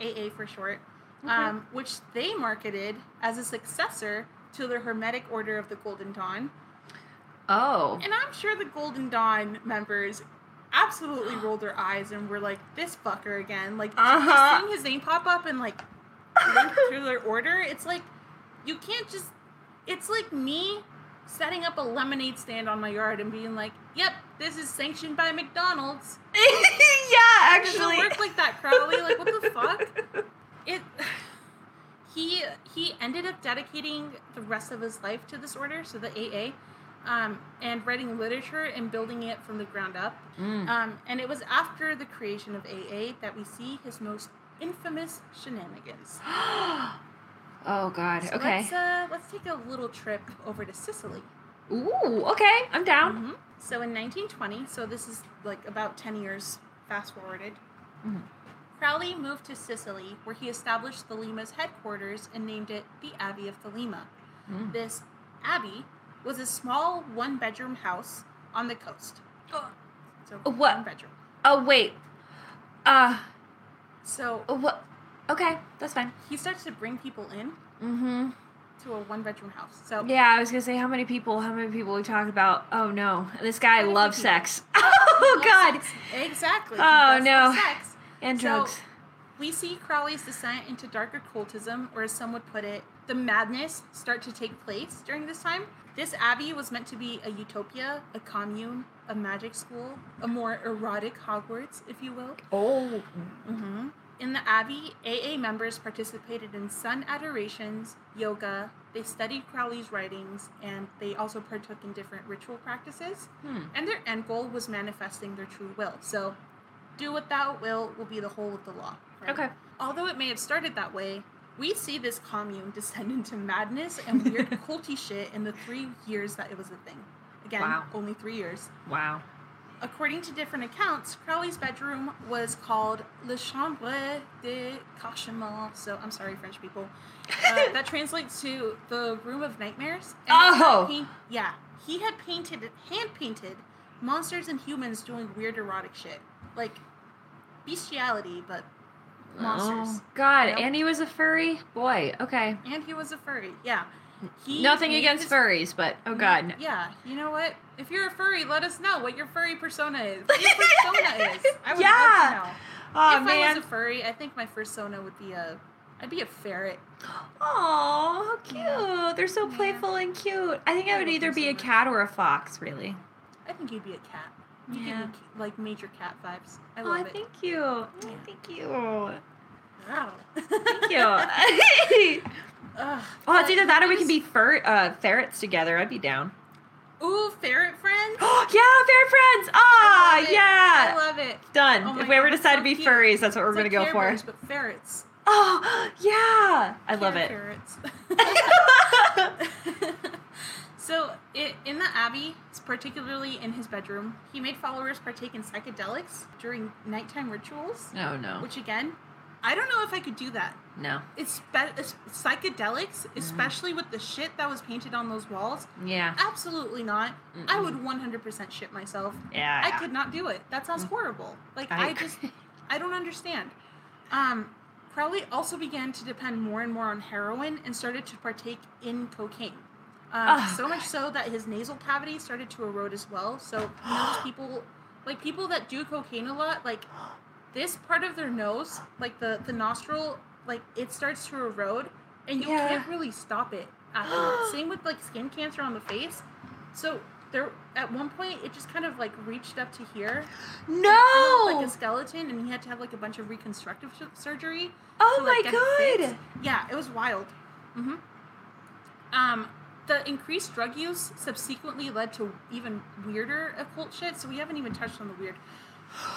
AA for short. Okay. Um, which they marketed as a successor to the Hermetic Order of the Golden Dawn. Oh. And I'm sure the Golden Dawn members absolutely rolled their eyes and were like, "This fucker again!" Like Uh-huh. seeing his name pop up and like link to their order. It's like you can't just. It's like me setting up a lemonade stand on my yard and being like, "Yep, this is sanctioned by McDonald's." yeah, actually, It doesn't work like that, Crowley. Like, what the fuck? It. He he ended up dedicating the rest of his life to this order, so the AA, um, and writing literature and building it from the ground up. Mm. Um, and it was after the creation of AA that we see his most infamous shenanigans. oh, God. So Okay. Let's uh, let's take a little trip over to Sicily. Ooh, okay. I'm down. Mhm. So in 1920, so this is like about 10 years fast forwarded, Mhm. Crowley moved to Sicily where he established Thelema's headquarters and named it the Abbey of Thelema. Mm. This abbey was a small one bedroom house on the coast. So What? one bedroom. Oh, wait. Uh, So what? Okay, that's fine. he starts to bring people in Mm-hmm. to a one bedroom house. So Yeah, I was gonna say how many people? How many people we talked about? Oh no, this guy loves people. sex. Oh Loves God, sex. Exactly. Oh, no. Sex. and So- drugs. We see Crowley's descent into dark occultism, or as some would put it, the madness start to take place during this time. This abbey was meant to be a utopia, a commune, a magic school, a more erotic Hogwarts, if you will. Oh. Mm-hmm. In the abbey, AA members participated in sun adorations, yoga, they studied Crowley's writings, and they also partook in different ritual practices. Hmm. And their end goal was manifesting their true will. So, do what thou will will be the whole of the law. right? Okay. Although it may have started that way, we see this commune descend into madness and weird culty shit in the three years that it was a thing. Again, Wow. only three years. Wow. According to different accounts, Crowley's bedroom was called Le Chambre de Cauchemar. So I'm sorry, French people. Uh, that translates to the room of nightmares. And Oh! paint- yeah, he had painted, hand painted monsters and humans doing weird erotic shit, like bestiality, but monsters. Oh God, Yep. and he was a furry boy. Okay. And he was a furry. Yeah. He Nothing against his- furries, but oh mm, God. no. Yeah, you know what? If you're a furry, let us know what your furry persona is. What your persona is. I would Yeah. love to know. Oh if I was a furry, I think my persona would be a, I'd be a ferret. Oh, how cute. Yeah. They're so Yeah. playful and cute. I think I I would either be so a much. cat or a fox, really. I think you'd be a cat. You Yeah. give me like major cat vibes. I Oh, love it. thank you. Oh, Yeah. Thank you. Wow. Thank you. Ugh, Oh, it's either that or we can be fur uh, ferrets together. I'd be down. Ooh, ferret friends. Oh yeah, ferret friends. Ah, I yeah. I love it. Done. Oh if we ever decide so to be cute. furries, that's what we're It's gonna go for. Bears, but ferrets. Oh yeah, I love it. Ferrets. so, i in the Abbey, particularly in his bedroom, he made followers partake in psychedelics during nighttime rituals. oh no, Which again, I don't know if I could do that. no. It's, psychedelics, especially with the shit that was painted on those walls. Yeah, Absolutely not. I Mm-mm. would 100% shit myself. yeah. I could not do it. That sounds horrible. Like I I, just I don't understand. Um Crowley also began to depend more and more on heroin and started to partake in cocaine. Um, Oh, so much so that his nasal cavity started to erode as well. So you know people like people that do cocaine a lot, like this part of their nose, like the the nostril, like it starts to erode, and you Yeah. can't really stop it. Afterwards. Same with like skin cancer on the face. So there, at one point, it just kind of like reached up to here, kind of no. like a skeleton, and he had to have like a bunch of reconstructive surgery. oh to, like, my god. fixed. Yeah, it was wild. hmm Um, the increased drug use subsequently led to even weirder occult shit. So we haven't even touched on the weird.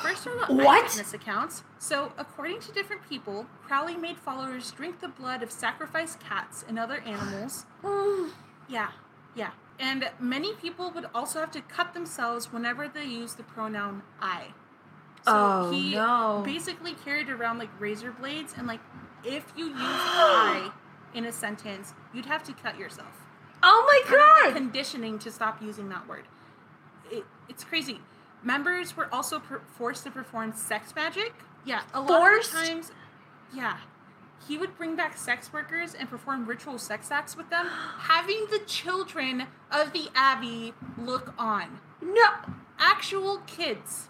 First the What? eyewitness accounts. So, according to different people, Crowley made followers drink the blood of sacrificed cats and other animals. Yeah, yeah. And many people would also have to cut themselves whenever they used the pronoun I. So Oh, he no. basically carried around like razor blades, and like if you use I in a sentence, you'd have to cut yourself. Oh my Kind of like god! conditioning to stop using that word. It, it's crazy. Members were also per- forced to perform sex magic. Yeah, a lot Forced? of times. Yeah, he would bring back sex workers and perform ritual sex acts with them, having the children of the abbey look on. No. Actual kids.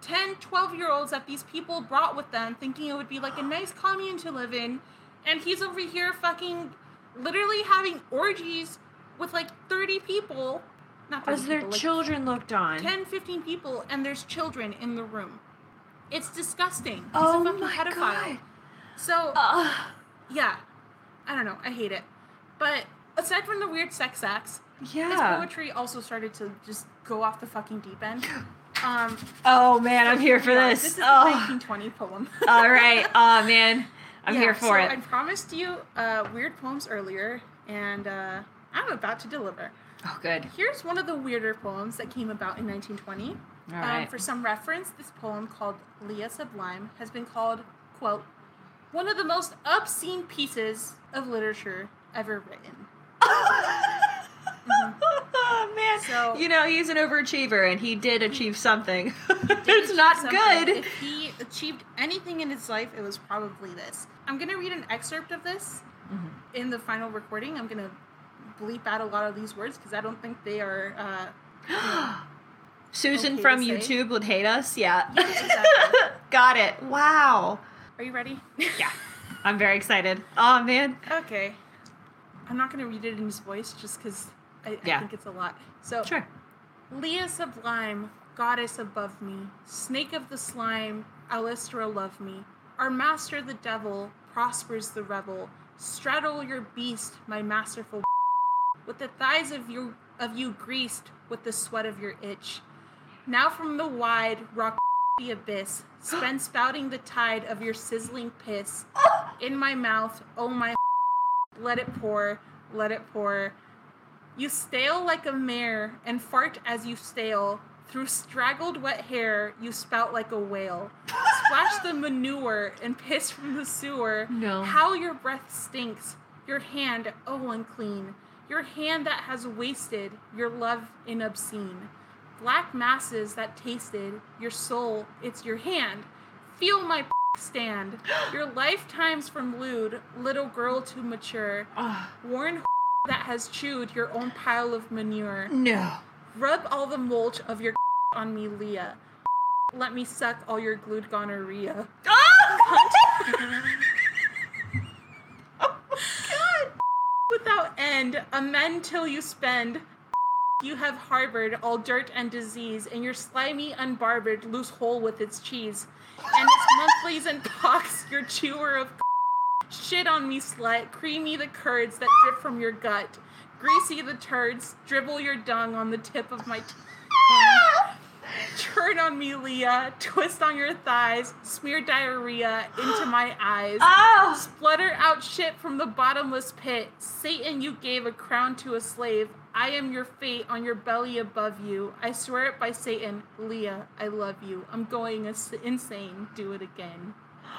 10, 12 year olds that these people brought with them, thinking it would be like a nice commune to live in. And he's over here fucking literally having orgies with like 30 people. Not 30 As their people, like children looked on. 10, 15 people, and there's children in the room. It's disgusting. He's oh a fucking my pedophile. god. So, yeah. I don't know. I hate it. But aside from the weird sex acts, his poetry also started to just go off the fucking deep end. Um, Oh man, I'm here for yeah, this. This is a oh. 1920 poem. All right. Oh man, I'm Yeah, here for so it. I promised you uh, weird poems earlier, and uh, I'm about to deliver. Oh, good. Here's one of the weirder poems that came about in 1920. All Um, for some reference, this poem called Leah Sublime has been called, quote, one of the most obscene pieces of literature ever written. oh man. So- you know he's an overachiever, and he did achieve something. Did it's achieve not something. good. If he achieved anything in his life, it was probably this. I'm going to read an excerpt of this Mhm. in the final recording. I'm going to bleep out a lot of these words because I don't think they are. Uh, Susan Okay from. YouTube would hate us. Yeah. Yes, exactly. Got it. Wow. are you ready? Yeah. I'm very excited. Oh man. Okay. I'm not going to read it in his voice just because I, Yeah. I think it's a lot. So, Sure. Leah sublime, goddess above me, snake of the slime, Alostrael love me. Our master the devil, prospers the rebel. Straddle your beast, my masterful with the thighs of you of you greased with the sweat of your itch. Now from the wide rock the abyss, spend spouting the tide of your sizzling piss. In my mouth, oh my let it pour, let it pour. You stale like a mare and fart as you stale. Through straggled wet hair, you spout like a whale. Splash the manure and piss from the sewer. No. How your breath stinks. Your hand, oh unclean. Your hand that has wasted your love in obscene. Black masses that tasted your soul, it's your hand. Feel my stand. Your lifetimes from lewd, little girl to mature. Oh, Worn that has chewed your own pile of manure. no. Rub all the mulch of your on me, Leah. Let me suck all your glued gonorrhea. Oh! God. Without end, amend till you spend. You have harbored all dirt and disease, in your slimy, unbarbered loose hole with its cheese. And its monthlies and pox, your chewer of shit on me, slut. Creamy the curds that drip from your gut. Greasy the turds, dribble your dung on the tip of my tongue. Turn on me, Leah. Twist on your thighs. Smear diarrhea into my eyes. Oh! Splutter out shit from the bottomless pit. Satan, you gave a crown to a slave. I am your fate on your belly above you. I swear it by Satan. Leah, I love you. I'm going ins- insane. Do it again.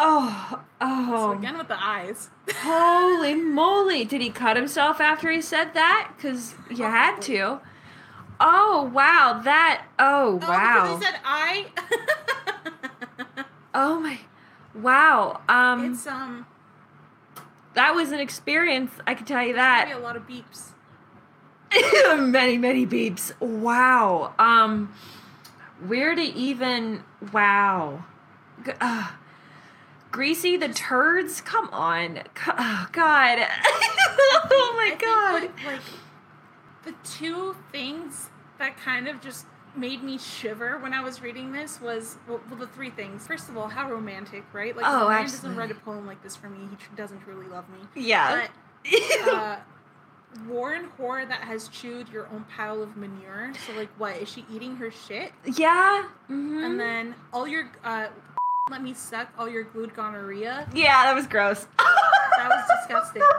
Oh! So Oh! again with the eyes. Holy moly! Did he cut himself after he said that? Because you had to. Oh wow! That. Oh Oh, wow! because he said I. oh my! Wow! Um, it's um. that was an experience. I can tell you that. a lot of beeps. many many beeps. Wow. Um, where to even? Wow. Uh, greasy the turds. Come on. Oh God. oh my I think, God. Like, like the two things that kind of just made me shiver when I was reading this was well, well the three things. First of all, how romantic, right? Like Oh, man doesn't write a poem like this for me, he doesn't truly love me. Yeah. But uh, Warren whore that has chewed your own pile of manure. So like, what is she eating her shit? Yeah. hmm And then all your uh, let me suck all your glued gonorrhea. yeah, that was gross. That was disgusting.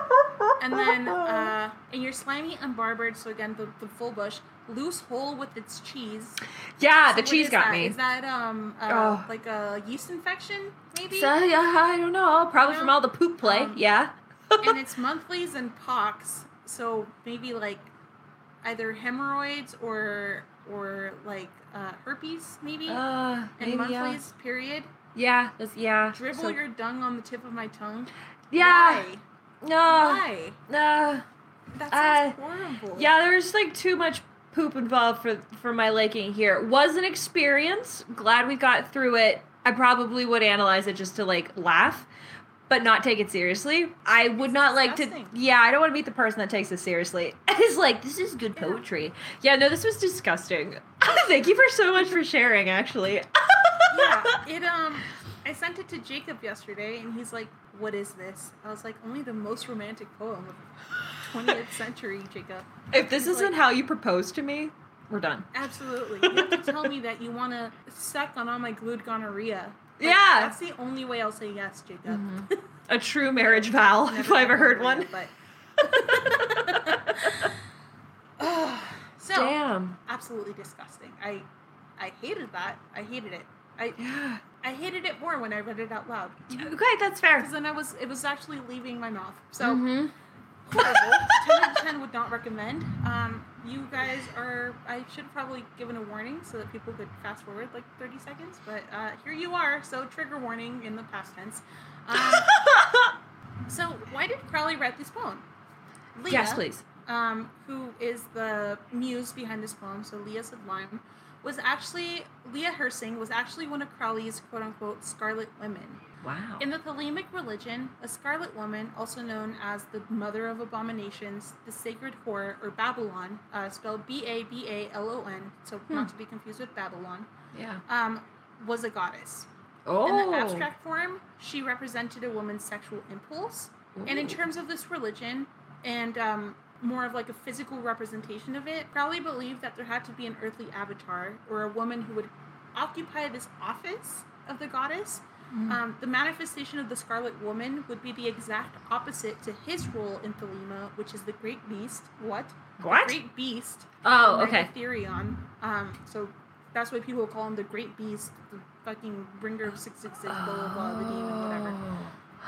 And then uh, and your slimy unbarbered. So again, the, the full bush loose hole with its cheese. yeah, So the cheese got that? me. Is that um uh, Oh. like a yeast infection maybe? So yeah, I don't know. Probably from all the poop play. Um, yeah. and it's monthlies and pox. So maybe like either hemorrhoids or or like uh, herpes maybe. Uh, and maybe, yeah. monthlies period. Yeah, yeah. Dribble So- your dung on the tip of my tongue. Yeah. Why? No. Why? No. That Uh, sounds horrible. Yeah, there was like too much poop involved for for my liking here. Was an experience. Glad we got through it. I probably would analyze it just to like laugh, but not take it seriously. I would not like to. Yeah, I don't want to meet the person that takes this seriously. It's like this is good poetry. Yeah, no, this was disgusting. Thank you for so much for sharing. Actually. yeah. It um. I sent it to Jacob yesterday, and he's like, "What is this?" I was like, "Only the most romantic poem of 20th century, Jacob." If this He's isn't like- how you propose to me, we're done. Absolutely. You have to tell me that you want to suck on all my glued gonorrhea. Like, Yeah. That's the only way I'll say yes, Jacob. Mm-hmm. A true marriage vow, if I ever heard one. But. So Damn. absolutely disgusting. I, I hated that. I hated it. I, Yeah. I hated it more when I read it out loud. Okay, that's fair. Because then I was, it was actually leaving my mouth. So Mhm. horrible. ten out of ten would not recommend. Um, you guys are. I should have probably given a warning so that people could fast forward like thirty seconds. But uh, here you are. So trigger warning in the past tense. Um, so why did Crowley write this poem? Leah, yes, please. Um, who is the muse behind this poem? So Leah Sublime was actually Leah Hirsig was actually one of Crowley's quote unquote scarlet women. Wow. In the Thelemic religion, a scarlet woman, also known as the mother of abominations, the sacred whore, or Babalon, uh, spelled B A B A L O N, so not to be confused with Babylon, yeah. um, was a goddess. Oh. In the abstract form, she represented a woman's sexual impulse. And in terms of this religion, and um, more of like a physical representation of it, probably believed that there had to be an earthly avatar or a woman who would occupy this office of the goddess. Mm. Um, the manifestation of the Scarlet Woman would be the exact opposite to his role in Thelema, which is the Great Beast. What? What? Great Beast. Oh, okay. Megatherion. Um, so that's why people call him the Great Beast, the fucking bringer of 666, blah, blah, blah, the demon, whatever.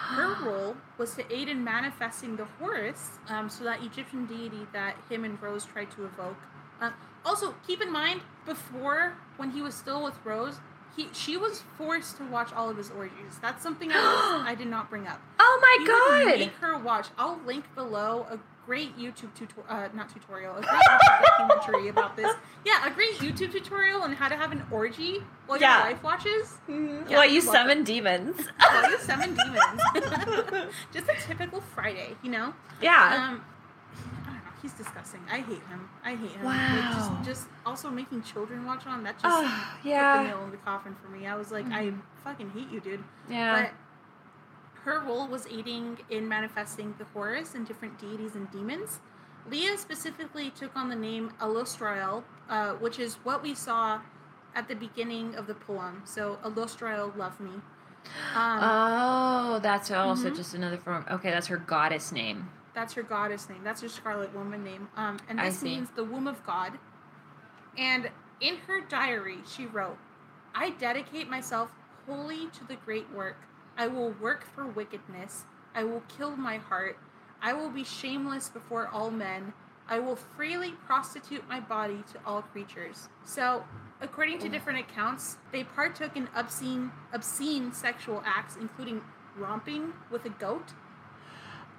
Her role was to aid in manifesting the Horus, um, so that Egyptian deity that him and Rose tried to evoke. Uh, also, keep in mind, before, when he was still with Rose, he she was forced to watch all of his orgies. That's something I, was, I did not bring up. Oh my He god. make her watch. I'll link below a great YouTube tutorial, uh, not tutorial, a great documentary about this. Yeah, a great YouTube tutorial on how to have an orgy while Yeah. your wife watches. Mm, Yeah, well, you welcome. summon demons. While you summon demons. Just a typical Friday, you know. yeah. Um, I don't know. He's disgusting. I hate him. I hate him. Wow. Like, just, just also making children watch on that just Oh, put the nail in the coffin for me. I was like, I fucking hate you, dude. Yeah. But her role was aiding in manifesting the Horus and different deities and demons. Leah specifically took on the name Alostrael, uh, which is what we saw at the beginning of the poem. So Alostrael, love me. Um, oh, that's also Mhm. just another form. Okay, that's her goddess name. That's her goddess name. That's her Scarlet Woman name. Um, and this means the womb of God. And in her diary, she wrote, I dedicate myself wholly to the great work. I will work for wickedness. I will kill my heart. I will be shameless before all men. I will freely prostitute my body to all creatures. So, according to different accounts, they partook in obscene, obscene sexual acts, including romping with a goat.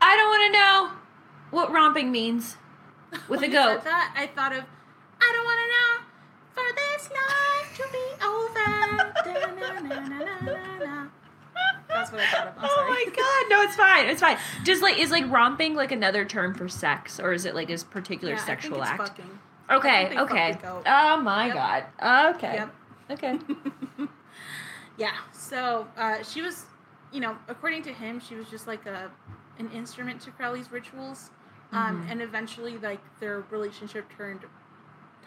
I don't want to know what romping means with a goat. that, I thought of, I don't want to know for this life to be over. What I thought of. I'm Oh my god, no, it's fine. It's fine. Just like is like romping like another term for sex, or is it like a particular Yeah, sexual act? fucking. Okay, okay. Oh my Yep. god. Okay. Yep. Okay. Yeah. So uh, she was, you know, according to him, she was just like a an instrument to Crowley's rituals. Um, Mhm. and eventually, like their relationship turned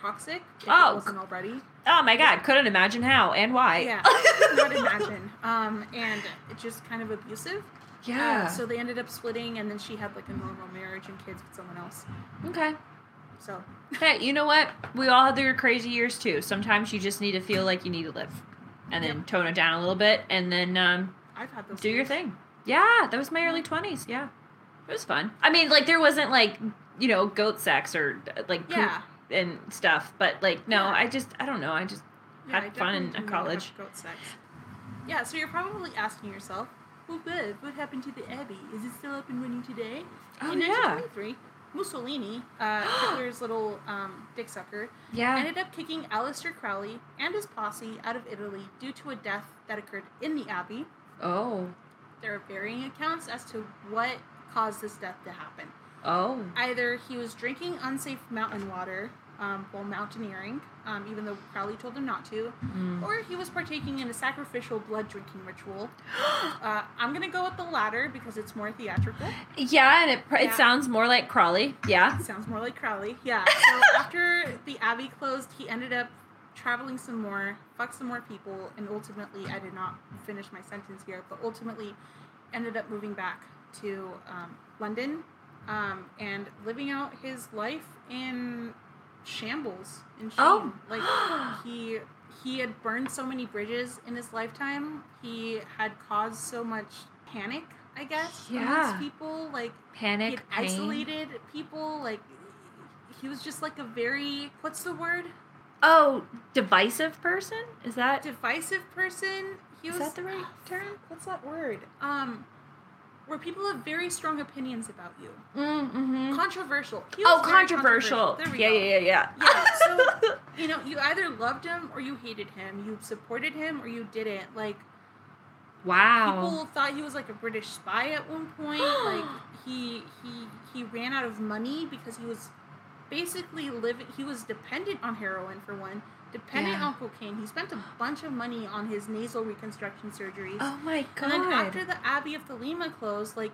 toxic. If Oh, it wasn't already. Oh my god, couldn't imagine how and why. Yeah, could not imagine. Um, and it's just kind of abusive. yeah. Uh, so they ended up splitting, and then she had like a normal marriage and kids with someone else. okay. So Hey, you know what? We all had their crazy years too. Sometimes you just need to feel like you need to live, and then Yep. tone it down a little bit, and then um, I've had those. do your thing. Yeah, that was my early twenties. Yeah, it was fun. I mean, like there wasn't like you know goat sex or uh, like poop Yeah. And stuff, but like no, Yeah. I just I don't know. I just Yeah, had I fun in definitely do not college. Yeah, so you're probably asking yourself, well, good. What happened to the Abbey? Is it still up and running today? Oh In yeah, 1923, Mussolini, uh, Hitler's little um, dick sucker, yeah. ended up kicking Aleister Crowley and his posse out of Italy due to a death that occurred in the Abbey. Oh, There are varying accounts as to what caused this death to happen. Oh, Either he was drinking unsafe mountain water um, while mountaineering, um, even though Crowley told him not to, Mm. or he was partaking in a sacrificial blood drinking ritual. Uh, I'm gonna go with the latter because it's more theatrical. yeah, and it it Yeah. sounds more like Crowley. Yeah. Sounds more like Crowley. Yeah. So after the abbey closed, he ended up traveling some more, fucked some more people, and ultimately, I did not finish my sentence here, but ultimately ended up moving back to um, London um, and living out his life in shambles in shame. Oh. Like he he had burned so many bridges in his lifetime. He had caused so much panic, I guess, Yeah. amongst people. Like Panic, isolated people. Like he was just like a very what's the word Oh, divisive person? Is that divisive person. He is was that the right term? what's that word? Um, where people have very strong opinions about you. Mm-hmm. Controversial. Oh, controversial. We Yeah, yeah, yeah, yeah. Yeah, so you know, you either loved him or you hated him. You supported him or you didn't. Like wow. people thought he was like a British spy at one point. like he he he ran out of money because he was basically living. He was dependent on heroin for one. Dependent Yeah. on cocaine. He spent a bunch of money on his nasal reconstruction surgeries. oh my god. And then after the Abbey of Thelema closed, like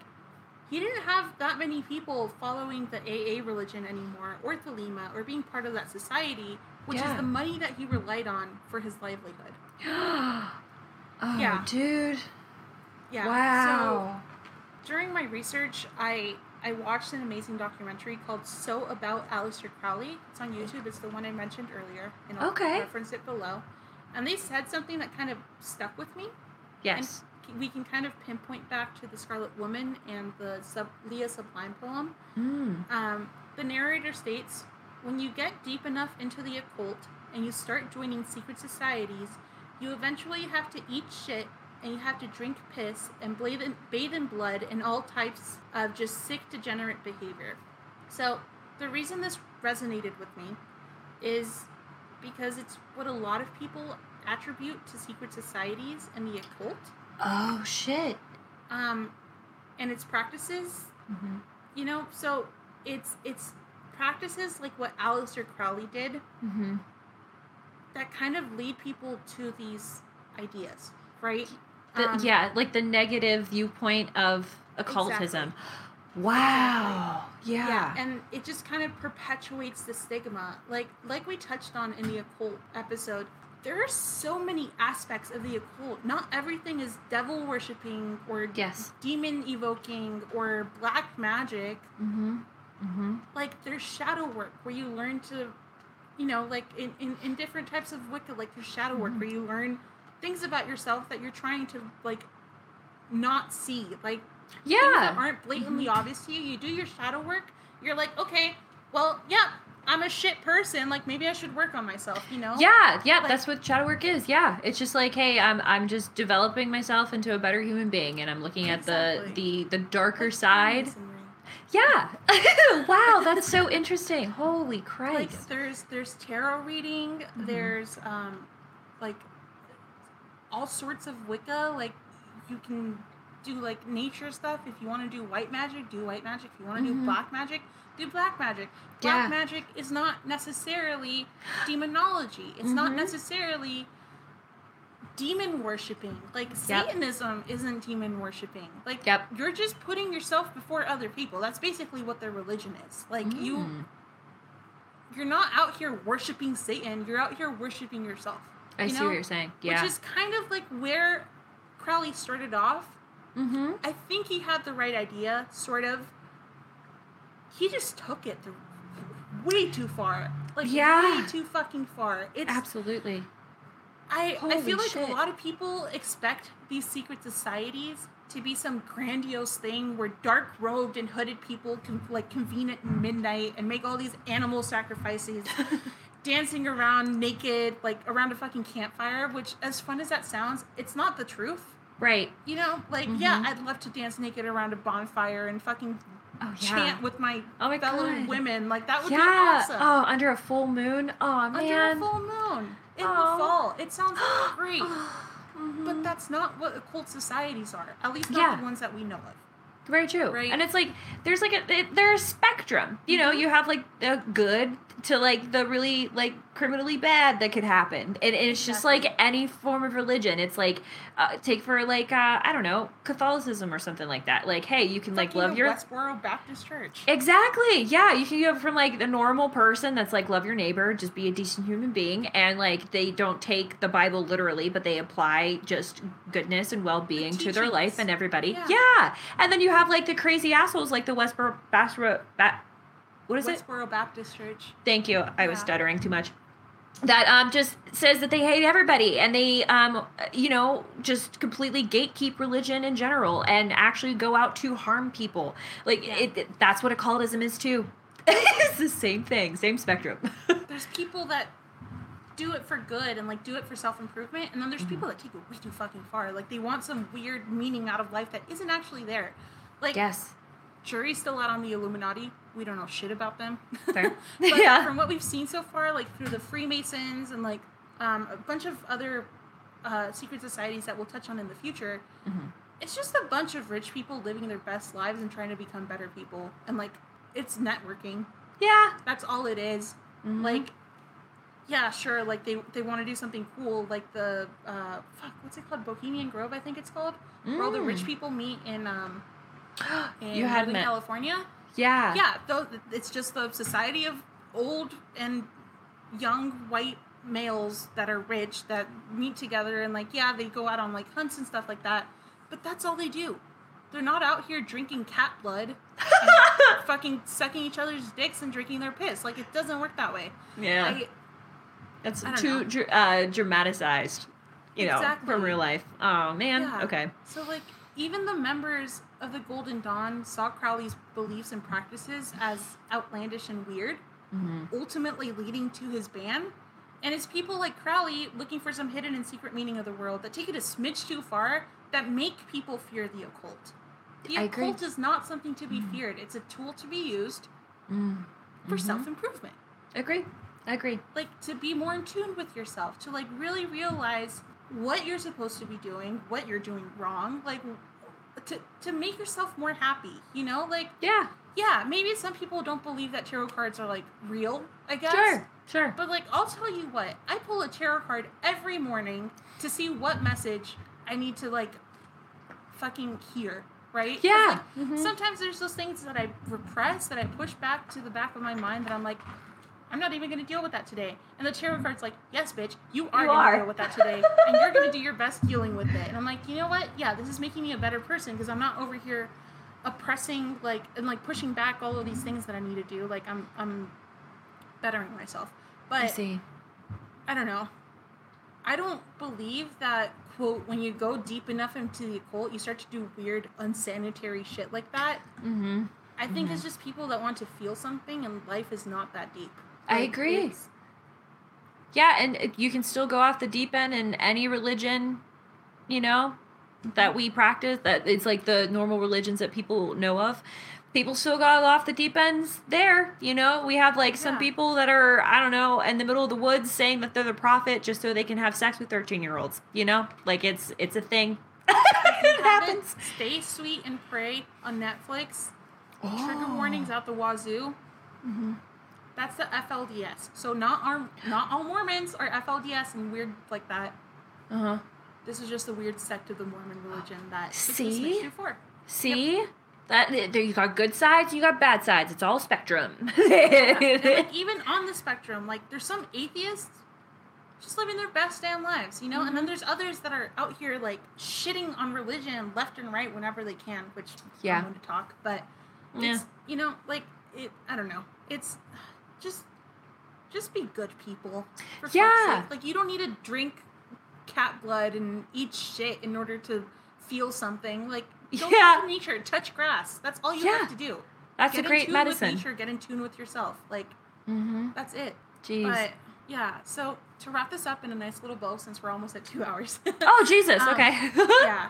he didn't have that many people following the AA religion anymore, or Thelema, or being part of that society, which Yeah. is the money that he relied on for his livelihood. oh, Yeah. dude. Yeah. Wow. So during my research, I I watched an amazing documentary called "So About Aleister Crowley." It's on YouTube. It's the one I mentioned earlier, and I'll Okay. reference it below. And they said something that kind of stuck with me. yes. And we can kind of pinpoint back to the Scarlet Woman and the Sub- Leah Sublime poem. Mm. Um, the narrator states when you get deep enough into the occult and you start joining secret societies, you eventually have to eat shit and you have to drink piss and bathe in, bathe in blood and all types of just sick, degenerate behavior. So, the reason this resonated with me is because it's what a lot of people attribute to secret societies and the occult Oh shit. um, and its practices Mm-hmm. you know so it's it's practices like what Aleister Crowley did Mm-hmm. that kind of lead people to these ideas right The, Um, yeah, like the negative viewpoint of occultism. Wow. Yeah. yeah and it just kind of perpetuates the stigma like like we touched on in the occult episode there are so many aspects of the occult not everything is devil worshipping or Yes. demon evoking or black magic Mm-hmm. Mm-hmm. like there's shadow work where you learn to you know like in, in, in different types of wicca like there's shadow work Mhm. where you learn things about yourself that you're trying to like not see like things that Yeah. aren't blatantly obvious to you you do your shadow work you're like okay well yeah i'm a shit person like maybe i should work on myself you know Yeah, yeah, Like- that's what shadow work is. Yeah, it's just like, hey, I'm I'm just developing myself into a better human being, and I'm looking at Exactly. the the the darker Like side. Yeah. wow, that's so interesting. Holy like there's there's tarot reading Mhm. there's um like all sorts of wicca like you can do like nature stuff if you want to do white magic do white magic if you want to Mhm. do black magic do black magic black Yeah. magic is not necessarily demonology it's not Mhm. necessarily demon worshipping. Like Yep. Satanism isn't demon worshipping. Like Yep. you're just putting yourself before other people. That's basically what their religion is. Like you Mm. you're not out here worshiping Satan. You're out here worshiping yourself. I see know? what you're saying. Yeah. Which is kind of like where Crowley started off. mm-hmm. I think he had the right idea, sort of. He just took it the, way too far. Like Yeah. way too fucking far. It's Absolutely. I, I feel like shit. a lot of people expect these secret societies to be some grandiose thing where dark robed and hooded people can like convene at midnight and make all these animal sacrifices dancing around naked like around a fucking campfire which as fun as that sounds it's not the truth Right. you know like yeah Mhm. i'd love to dance naked around a bonfire and fucking Oh yeah. chant with my, Oh my fellow God. women like that would yeah. be awesome Oh, under a full moon. Oh man. under a full moon in Aw. the fall it sounds great Mhm. But that's not what occult societies are. At least not Yeah. the ones that we know of. Very true. Right. And it's like there's like a it, there's a spectrum. You know, Mhm. you have like the good to like the really like criminally bad that could happen. And, and it's just Exactly. like any form of religion. It's like uh, take for like uh, I don't know Catholicism or something like that. Like hey, you can like Fucking love your Westboro Baptist Church. Exactly. Yeah, you can go from like the normal person that's like love your neighbor, just be a decent human being, and like they don't take the Bible literally, but they apply just goodness and well being to their life and everybody. Yeah. Yeah. And then you have like the crazy assholes like the Westboro Basra ba- what is it? Westboro Baptist Church. Thank you. I was stuttering too much. That um just says that they hate everybody and they um you know just completely gatekeep religion in general and actually go out to harm people. Like Yeah. it, it- that's what occultism is too. it's the same thing, same spectrum. There's people that do it for good and like do it for self improvement, and then there's people that take it way too fucking far. Like they want some weird meaning out of life that isn't actually there. Like yes. jury's still out on the Illuminati. We don't know shit about them. Fair. but Yeah. from what we've seen so far, like through the Freemasons and like um, a bunch of other uh, secret societies that we'll touch on in the future, Mhm. it's just a bunch of rich people living their best lives and trying to become better people. And like, it's networking. Yeah. That's all it is. Mhm. Like, yeah, sure. Like they they want to do something cool, like the uh, fuck, what's it called? Bohemian Grove, I think it's called, where all the rich Mm. people meet in um in you had Northern. California Yeah. yeah though it's just the society of old and young white males that are rich that meet together and like yeah they go out on like hunts and stuff like that but that's all they do they're not out here drinking cat blood and fucking sucking each other's dicks and drinking their piss like it doesn't work that way Yeah. I, That's I too dr- uh, dramatized, you know, Exactly. from real life. Oh man. Yeah. Okay. So, like, even the members of the Golden Dawn saw Crowley's beliefs and practices as outlandish and weird, hmm ultimately leading to his ban. And it's people like Crowley looking for some hidden and secret meaning of the world that take it a smidge too far that make people fear the occult. The I agree. occult is not something to be Mhm. feared, it's a tool to be used Mm. for self improvement. Agree. Agree. Like, to be more in tune with yourself, to like really realize what you're supposed to be doing, what you're doing wrong, like, to, to make yourself more happy, you know? Like, Yeah. yeah, maybe some people don't believe that tarot cards are like real, I guess. Sure. Sure. But like, I'll tell you what, I pull a tarot card every morning to see what message I need to like fucking hear, Right? Yeah. like, Mhm. Sometimes there's those things that I repress, that I push back to the back of my mind that I'm like, I'm not even gonna deal with that today. And the tarot card's like, yes, bitch, you are gonna deal with that today. and you're gonna do your best dealing with it. And I'm like, you know what? Yeah, this is making me a better person because I'm not over here oppressing like and like pushing back all of these things that I need to do. Like I'm I'm bettering myself. But I see. I don't know. I don't believe that quote when you go deep enough into the occult, you start to do weird, unsanitary shit like that. Mm-hmm. I think it's just people that want to feel something, and life is not that deep. I Like, agree. Yeah, and you can still go off the deep end in any religion, you know, that we practice. That it's like the normal religions that people know of. People still go off the deep ends there, you know. We have like some Yeah. people that are I don't know in the middle of the woods saying that they're the prophet just so they can have sex with thirteen year olds. You know, like it's it's a thing. It happens. Stay sweet and pray on Netflix. Trigger Oh. warnings out the wazoo. Mhm. That's the FLDS. So not our not all Mormons are FLDS and weird like that. Uh huh. This is just a weird sect of the Mormon religion that See? four. See? That there you got good sides, you got bad sides. It's all spectrum. And, like even on the spectrum, like there's some atheists just living their best damn lives, you know, and Mm-hmm. then there's others that are out here like shitting on religion left and right whenever they can, which Yeah. I'm going to talk, but Yeah. you know like it. I don't know. It's just just be good people. For Yeah. sake. like you don't need to drink cat blood and eat shit in order to feel something. Like go Yeah. to nature, touch grass. That's all you Yeah. have to do. That's get a great medicine. Nature, get in tune with yourself. Like Mm-hmm. that's it. Jeez. But yeah, so to wrap this up in a nice little bow, since we're almost at two hours. oh Jesus. Um, okay. yeah.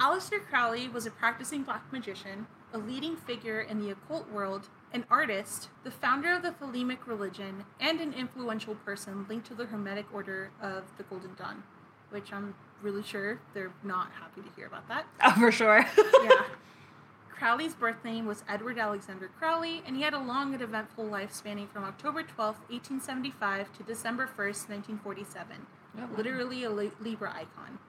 Aleister Crowley was a practicing black magician, a leading figure in the occult world, an artist, the founder of the Thelemic religion, and an influential person linked to the Hermetic Order of the Golden Dawn, which I'm really sure they're not happy to hear about that. oh, for sure. Yeah. Crowley's birth name was Edward Alexander Crowley, and he had a long and eventful life spanning from October 12, 1875 to December 1st, 1947. Oh, wow. Literally a Li- Libra icon.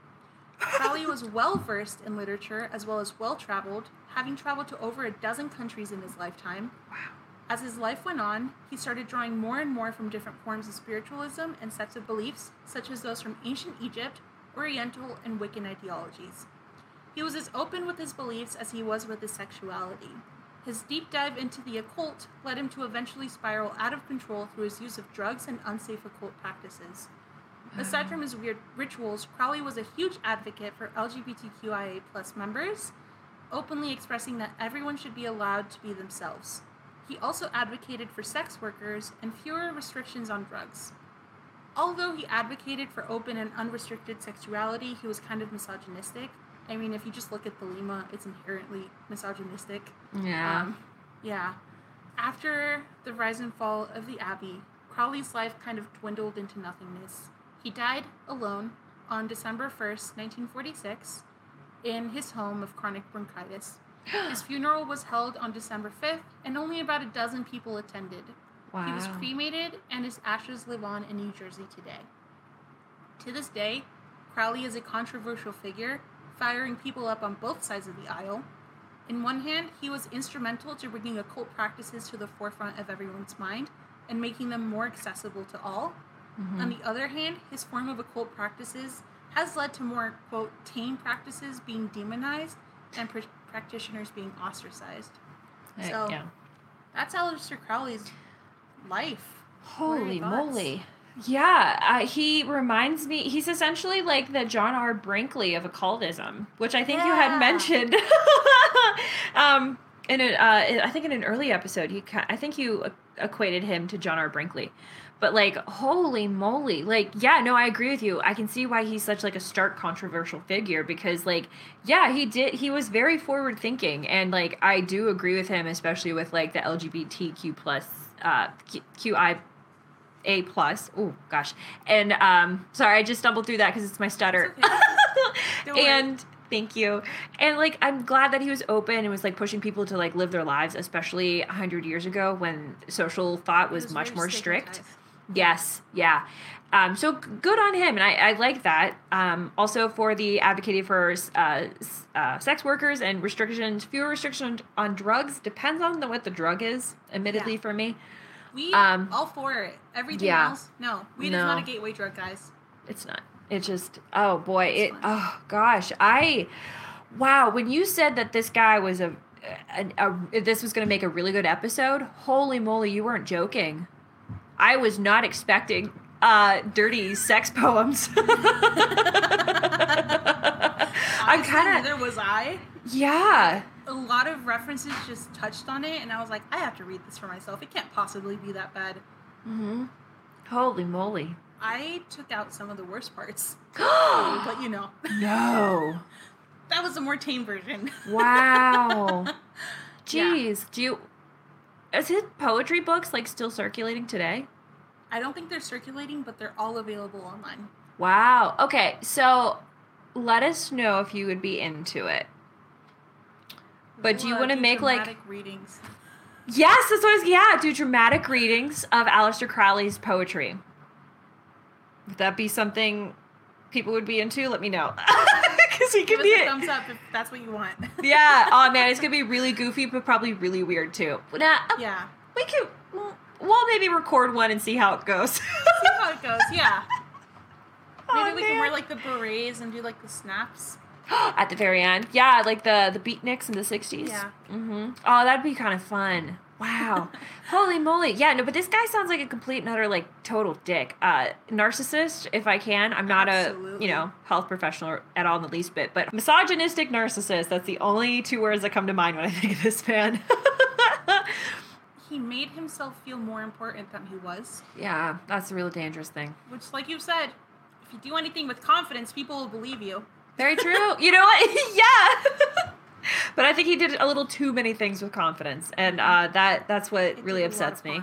Crowley was well versed in literature as well as well traveled, having traveled to over a dozen countries in his lifetime. Wow. As his life went on, he started drawing more and more from different forms of spiritualism and sets of beliefs, such as those from ancient Egypt, Oriental, and Wiccan ideologies. He was as open with his beliefs as he was with his sexuality. His deep dive into the occult led him to eventually spiral out of control through his use of drugs and unsafe occult practices. Aside from his weird rituals, Crowley was a huge advocate for LGBTQIA plus members, openly expressing that everyone should be allowed to be themselves. He also advocated for sex workers and fewer restrictions on drugs. Although he advocated for open and unrestricted sexuality, he was kind of misogynistic. I mean, if you just look at Thelema, it's inherently misogynistic. Yeah. Um, yeah. After the rise and fall of the Abbey, Crowley's life kind of dwindled into nothingness. He died alone on December 1st, 1946, in his home of chronic bronchitis. His funeral was held on December 5th, and only about a dozen people attended. wow. He was cremated, and his ashes live on in New Jersey today. To this day, Crowley is a controversial figure, firing people up on both sides of the aisle. In one hand, he was instrumental to bringing occult practices to the forefront of everyone's mind and making them more accessible to all. Mhm. On the other hand, his form of occult practices has led to more, quote, tame practices being demonized and pr- practitioners being ostracized. Uh, so- yeah. That's Aleister Crowley's life. Holy What are your thoughts? moly. Yeah, uh, he reminds me. He's essentially like the John R. Brinkley of occultism, which I think you had mentioned. um, in a, uh, I think in an early episode, he, I think you equated him to John R. Brinkley. But like, holy moly! Like, yeah, no, I agree with you. I can see why he's such like a stark controversial figure because, like, yeah, he did. He was very forward thinking, and like, I do agree with him, especially with like the LGBTQ plus uh, Q- QI a plus. Oh gosh, and um, sorry, I just stumbled through that because it's my stutter. It's okay. Don't worry. and thank you. And like, I'm glad that he was open and was like pushing people to like live their lives, especially hundred years ago when social thought He was, much more strict. Yes, yeah. Um, so good on him, and I, I like that. Um, also for the advocating for uh, uh, sex workers and restrictions, fewer restrictions on drugs. Depends on the, what the drug is. Admittedly, Yeah. for me, We Um, all for it. Everything yeah. else, no. We No. is not a gateway drug, guys. it's not. It just oh boy, It's it oh gosh, I wow. When you said that this guy was a, a, a this was going to make a really good episode, holy moly, you weren't joking. I was not expecting uh dirty sex poems. I'm kind of Neither was I. yeah. A lot of references just touched on it, and I was like, I have to read this for myself. It can't possibly be that bad. hmm Holy moly. I took out some of the worst parts, but you know, No. that was a more tame version. Wow. Yeah. Jeez. Do you is his poetry books like still circulating today? I don't think they're circulating, but they're all available online. Wow. Okay, so let us know if you would be into it. But do you want to make like readings? Yes, that's what I was yeah, do dramatic readings of Aleister Crowley's poetry. Would that be something people would be into, let me know. Because he could be a thumbs up if that's what you want. Yeah. Oh man, it's gonna be really goofy, but probably really weird too. Nah, uh, yeah. we could. We'll maybe record one and see how it goes. See how it goes. Yeah. Maybe Oh, we can wear like the berets and do like the snaps. At the very end, yeah, like the the beatniks in the '60s. Yeah. Mm-hmm. Oh, that'd be kind of fun. Wow. Holy moly. Yeah, no, but this guy sounds like a complete and utter, like, total dick. Uh, narcissist, if I can. I'm not a, you know, health professional at all in the least bit, but misogynistic narcissist. That's the only two words that come to mind when I think of this man. He made himself feel more important than he was. yeah, that's a real dangerous thing. Which, like you said, if you do anything with confidence, people will believe you. Very true. you know what? yeah. but I think he did a little too many things with confidence, and uh, that that's what It really did a lot upsets me.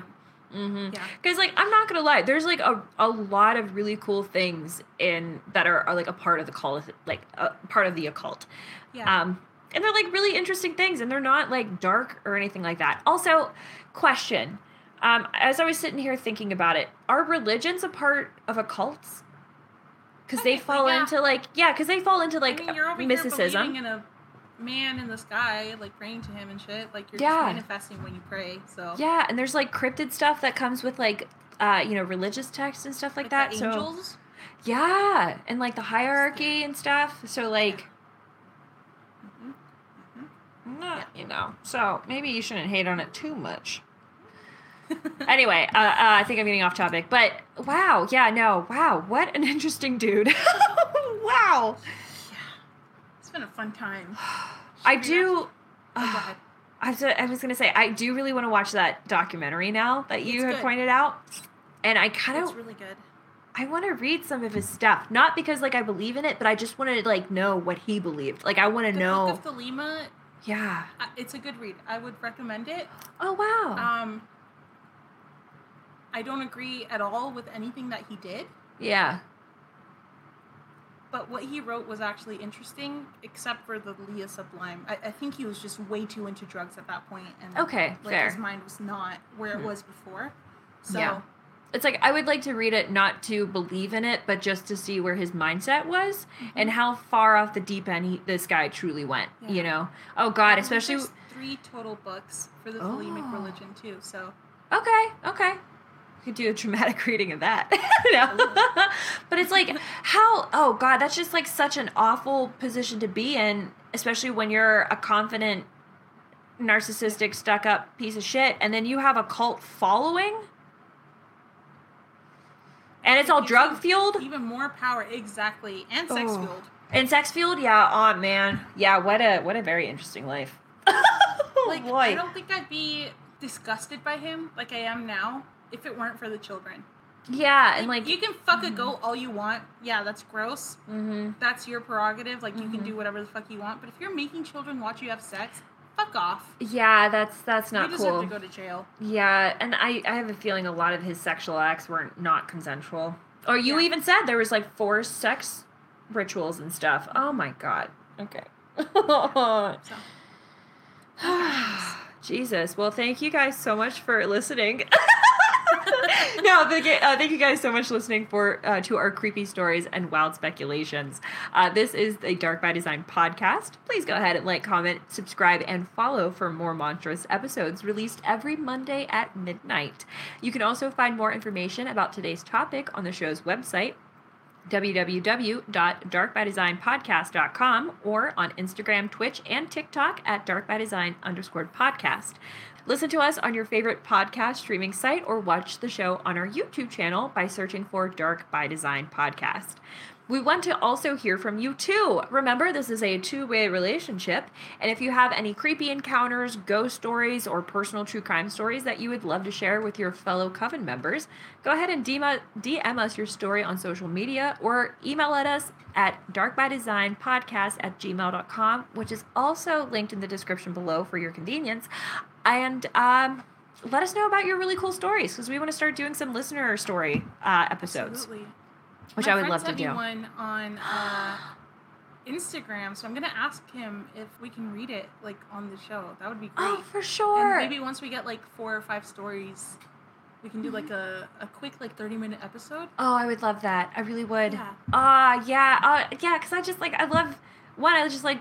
Mm-hmm. Yeah. Because like I'm not gonna lie, there's like a, a lot of really cool things in that are, are like a part of the cult, like a part of the occult. Yeah. Um, and they're like really interesting things, and they're not like dark or anything like that. Also, question: um, as I was sitting here thinking about it, are religions a part of occults? Because they fall yeah. into like yeah, because they fall into like I mean, you're over here mysticism. believing in a man in the sky, like praying to him and shit. Like you're Yeah. just manifesting when you pray. So Yeah, and there's like cryptid stuff that comes with like uh, you know, religious texts and stuff like, Like that. so angels. yeah, and like the hierarchy and stuff. So like Not, you know. So maybe you shouldn't hate on it too much. anyway, uh, uh, I think I'm getting off topic, but wow, yeah, no, wow, what an interesting dude. wow. Yeah. It's been a fun time. I do. Oh. I was, I was gonna say I do really want to watch that documentary now that you It's had good. pointed out, and I kind of really good. I want to read some of his stuff, not because like I believe in it, but I just want to like know what he believed. Like I want to The know. Book of Thelema, yeah. it's a good read. I would recommend it. Oh wow. Um, I don't agree at all with anything that he did, yeah. but what he wrote was actually interesting, except for the Leah Sublime. I, I think he was just way too into drugs at that point, and Okay, like fair. his mind was not where it Hmm. was before. So Yeah. It's like I would like to read it not to believe in it, but just to see where his mindset was and how far off the deep end he, this guy truly went. Yeah. You know? Oh God, Um, especially. three total books for the Thelemic Oh. religion too. So Okay, okay. Could do a dramatic reading of that. But it's like how oh god, that's just like such an awful position to be in, especially when you're a confident narcissistic stuck up piece of shit and then you have a cult following and it's all drug fueled even more power, exactly, and sex Oh. fueled. and sex fueled yeah oh man yeah what a what a very interesting life oh Like boy I don't think I'd be disgusted by him like I am now if it weren't for the children. yeah and like you can fuck a goat all you want. Yeah, that's gross. mhm. That's your prerogative. Like you can Mhm. do whatever the fuck you want. But if you're making children watch you have sex, fuck off. yeah that's that's not you deserve cool to go to jail. Yeah, and I, I have a feeling a lot of his sexual acts were not consensual. Or you Yeah. even said there was like four sex rituals and stuff. Oh my god. Okay. So Jesus. Well, thank you guys so much for listening. no, thank you, uh, thank you guys so much for listening for uh, to our creepy stories and wild speculations. Uh, this is the Dark by Design podcast. Please go ahead and like, comment, subscribe, and follow for more monstrous episodes released every Monday at midnight. You can also find more information about today's topic on the show's website www.darkbydesignpodcast.com or on Instagram, Twitch, and TikTok at darkbydesign underscore podcast. Listen to us on your favorite podcast streaming site or watch the show on our YouTube channel by searching for Dark by Design Podcast. We want to also hear from you too. Remember, this is a two way relationship, and if you have any creepy encounters, ghost stories, or personal true crime stories that you would love to share with your fellow Coven members, go ahead and DM, us your story on social media or email at us at darkbydesignpodcast at gmail.com, which is also linked in the description below for your convenience. And um, let us know about your really cool stories because we want to start doing some listener story uh, episodes, absolutely. which My I would love to do. one on uh, Instagram, so I'm gonna ask him if we can read it like on the show. That would be great. Oh, for sure. And maybe once we get like four or five stories We can do like a, a quick like thirty minute episode. Oh, I would love that. I really would. Yeah. Ah, yeah, uh, yeah. Because I just like I love one. I was just like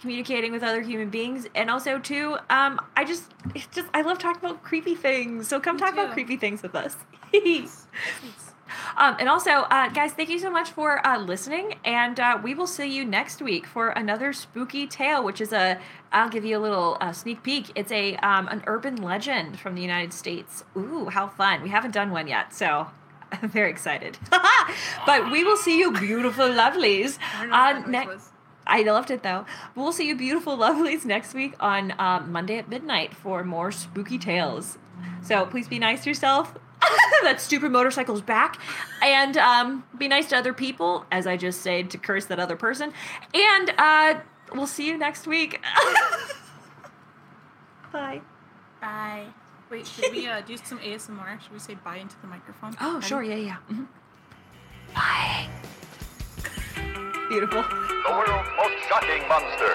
communicating with other human beings, and also too um, I just it's just I love talking about creepy things. So come Me talk about creepy things with us. It's- um, and also, uh, guys, thank you so much for uh, listening, and uh, we will see you next week for another spooky tale, which is a. I'll give you a little uh, sneak peek. It's a um, an urban legend from the United States. Ooh, how fun! We haven't done one yet, so I'm very excited. but we will see you, beautiful lovelies. I don't know what on that ne- noise was. I loved it though. We'll see you, beautiful lovelies, next week on um, Monday at midnight for more spooky tales. So please be nice to yourself. that stupid motorcycle's back. And um, be nice to other people, as I just said to curse that other person. And uh, we'll see you next week. Bye. Bye. Wait, should we uh, do some ASMR? Should we say bye into the microphone? Oh, Ready? sure. Yeah, yeah. Mhm. Bye. Beautiful. The world's most shocking monster.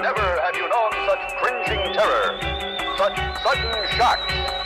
Never have you known such cringing terror, such sudden shock.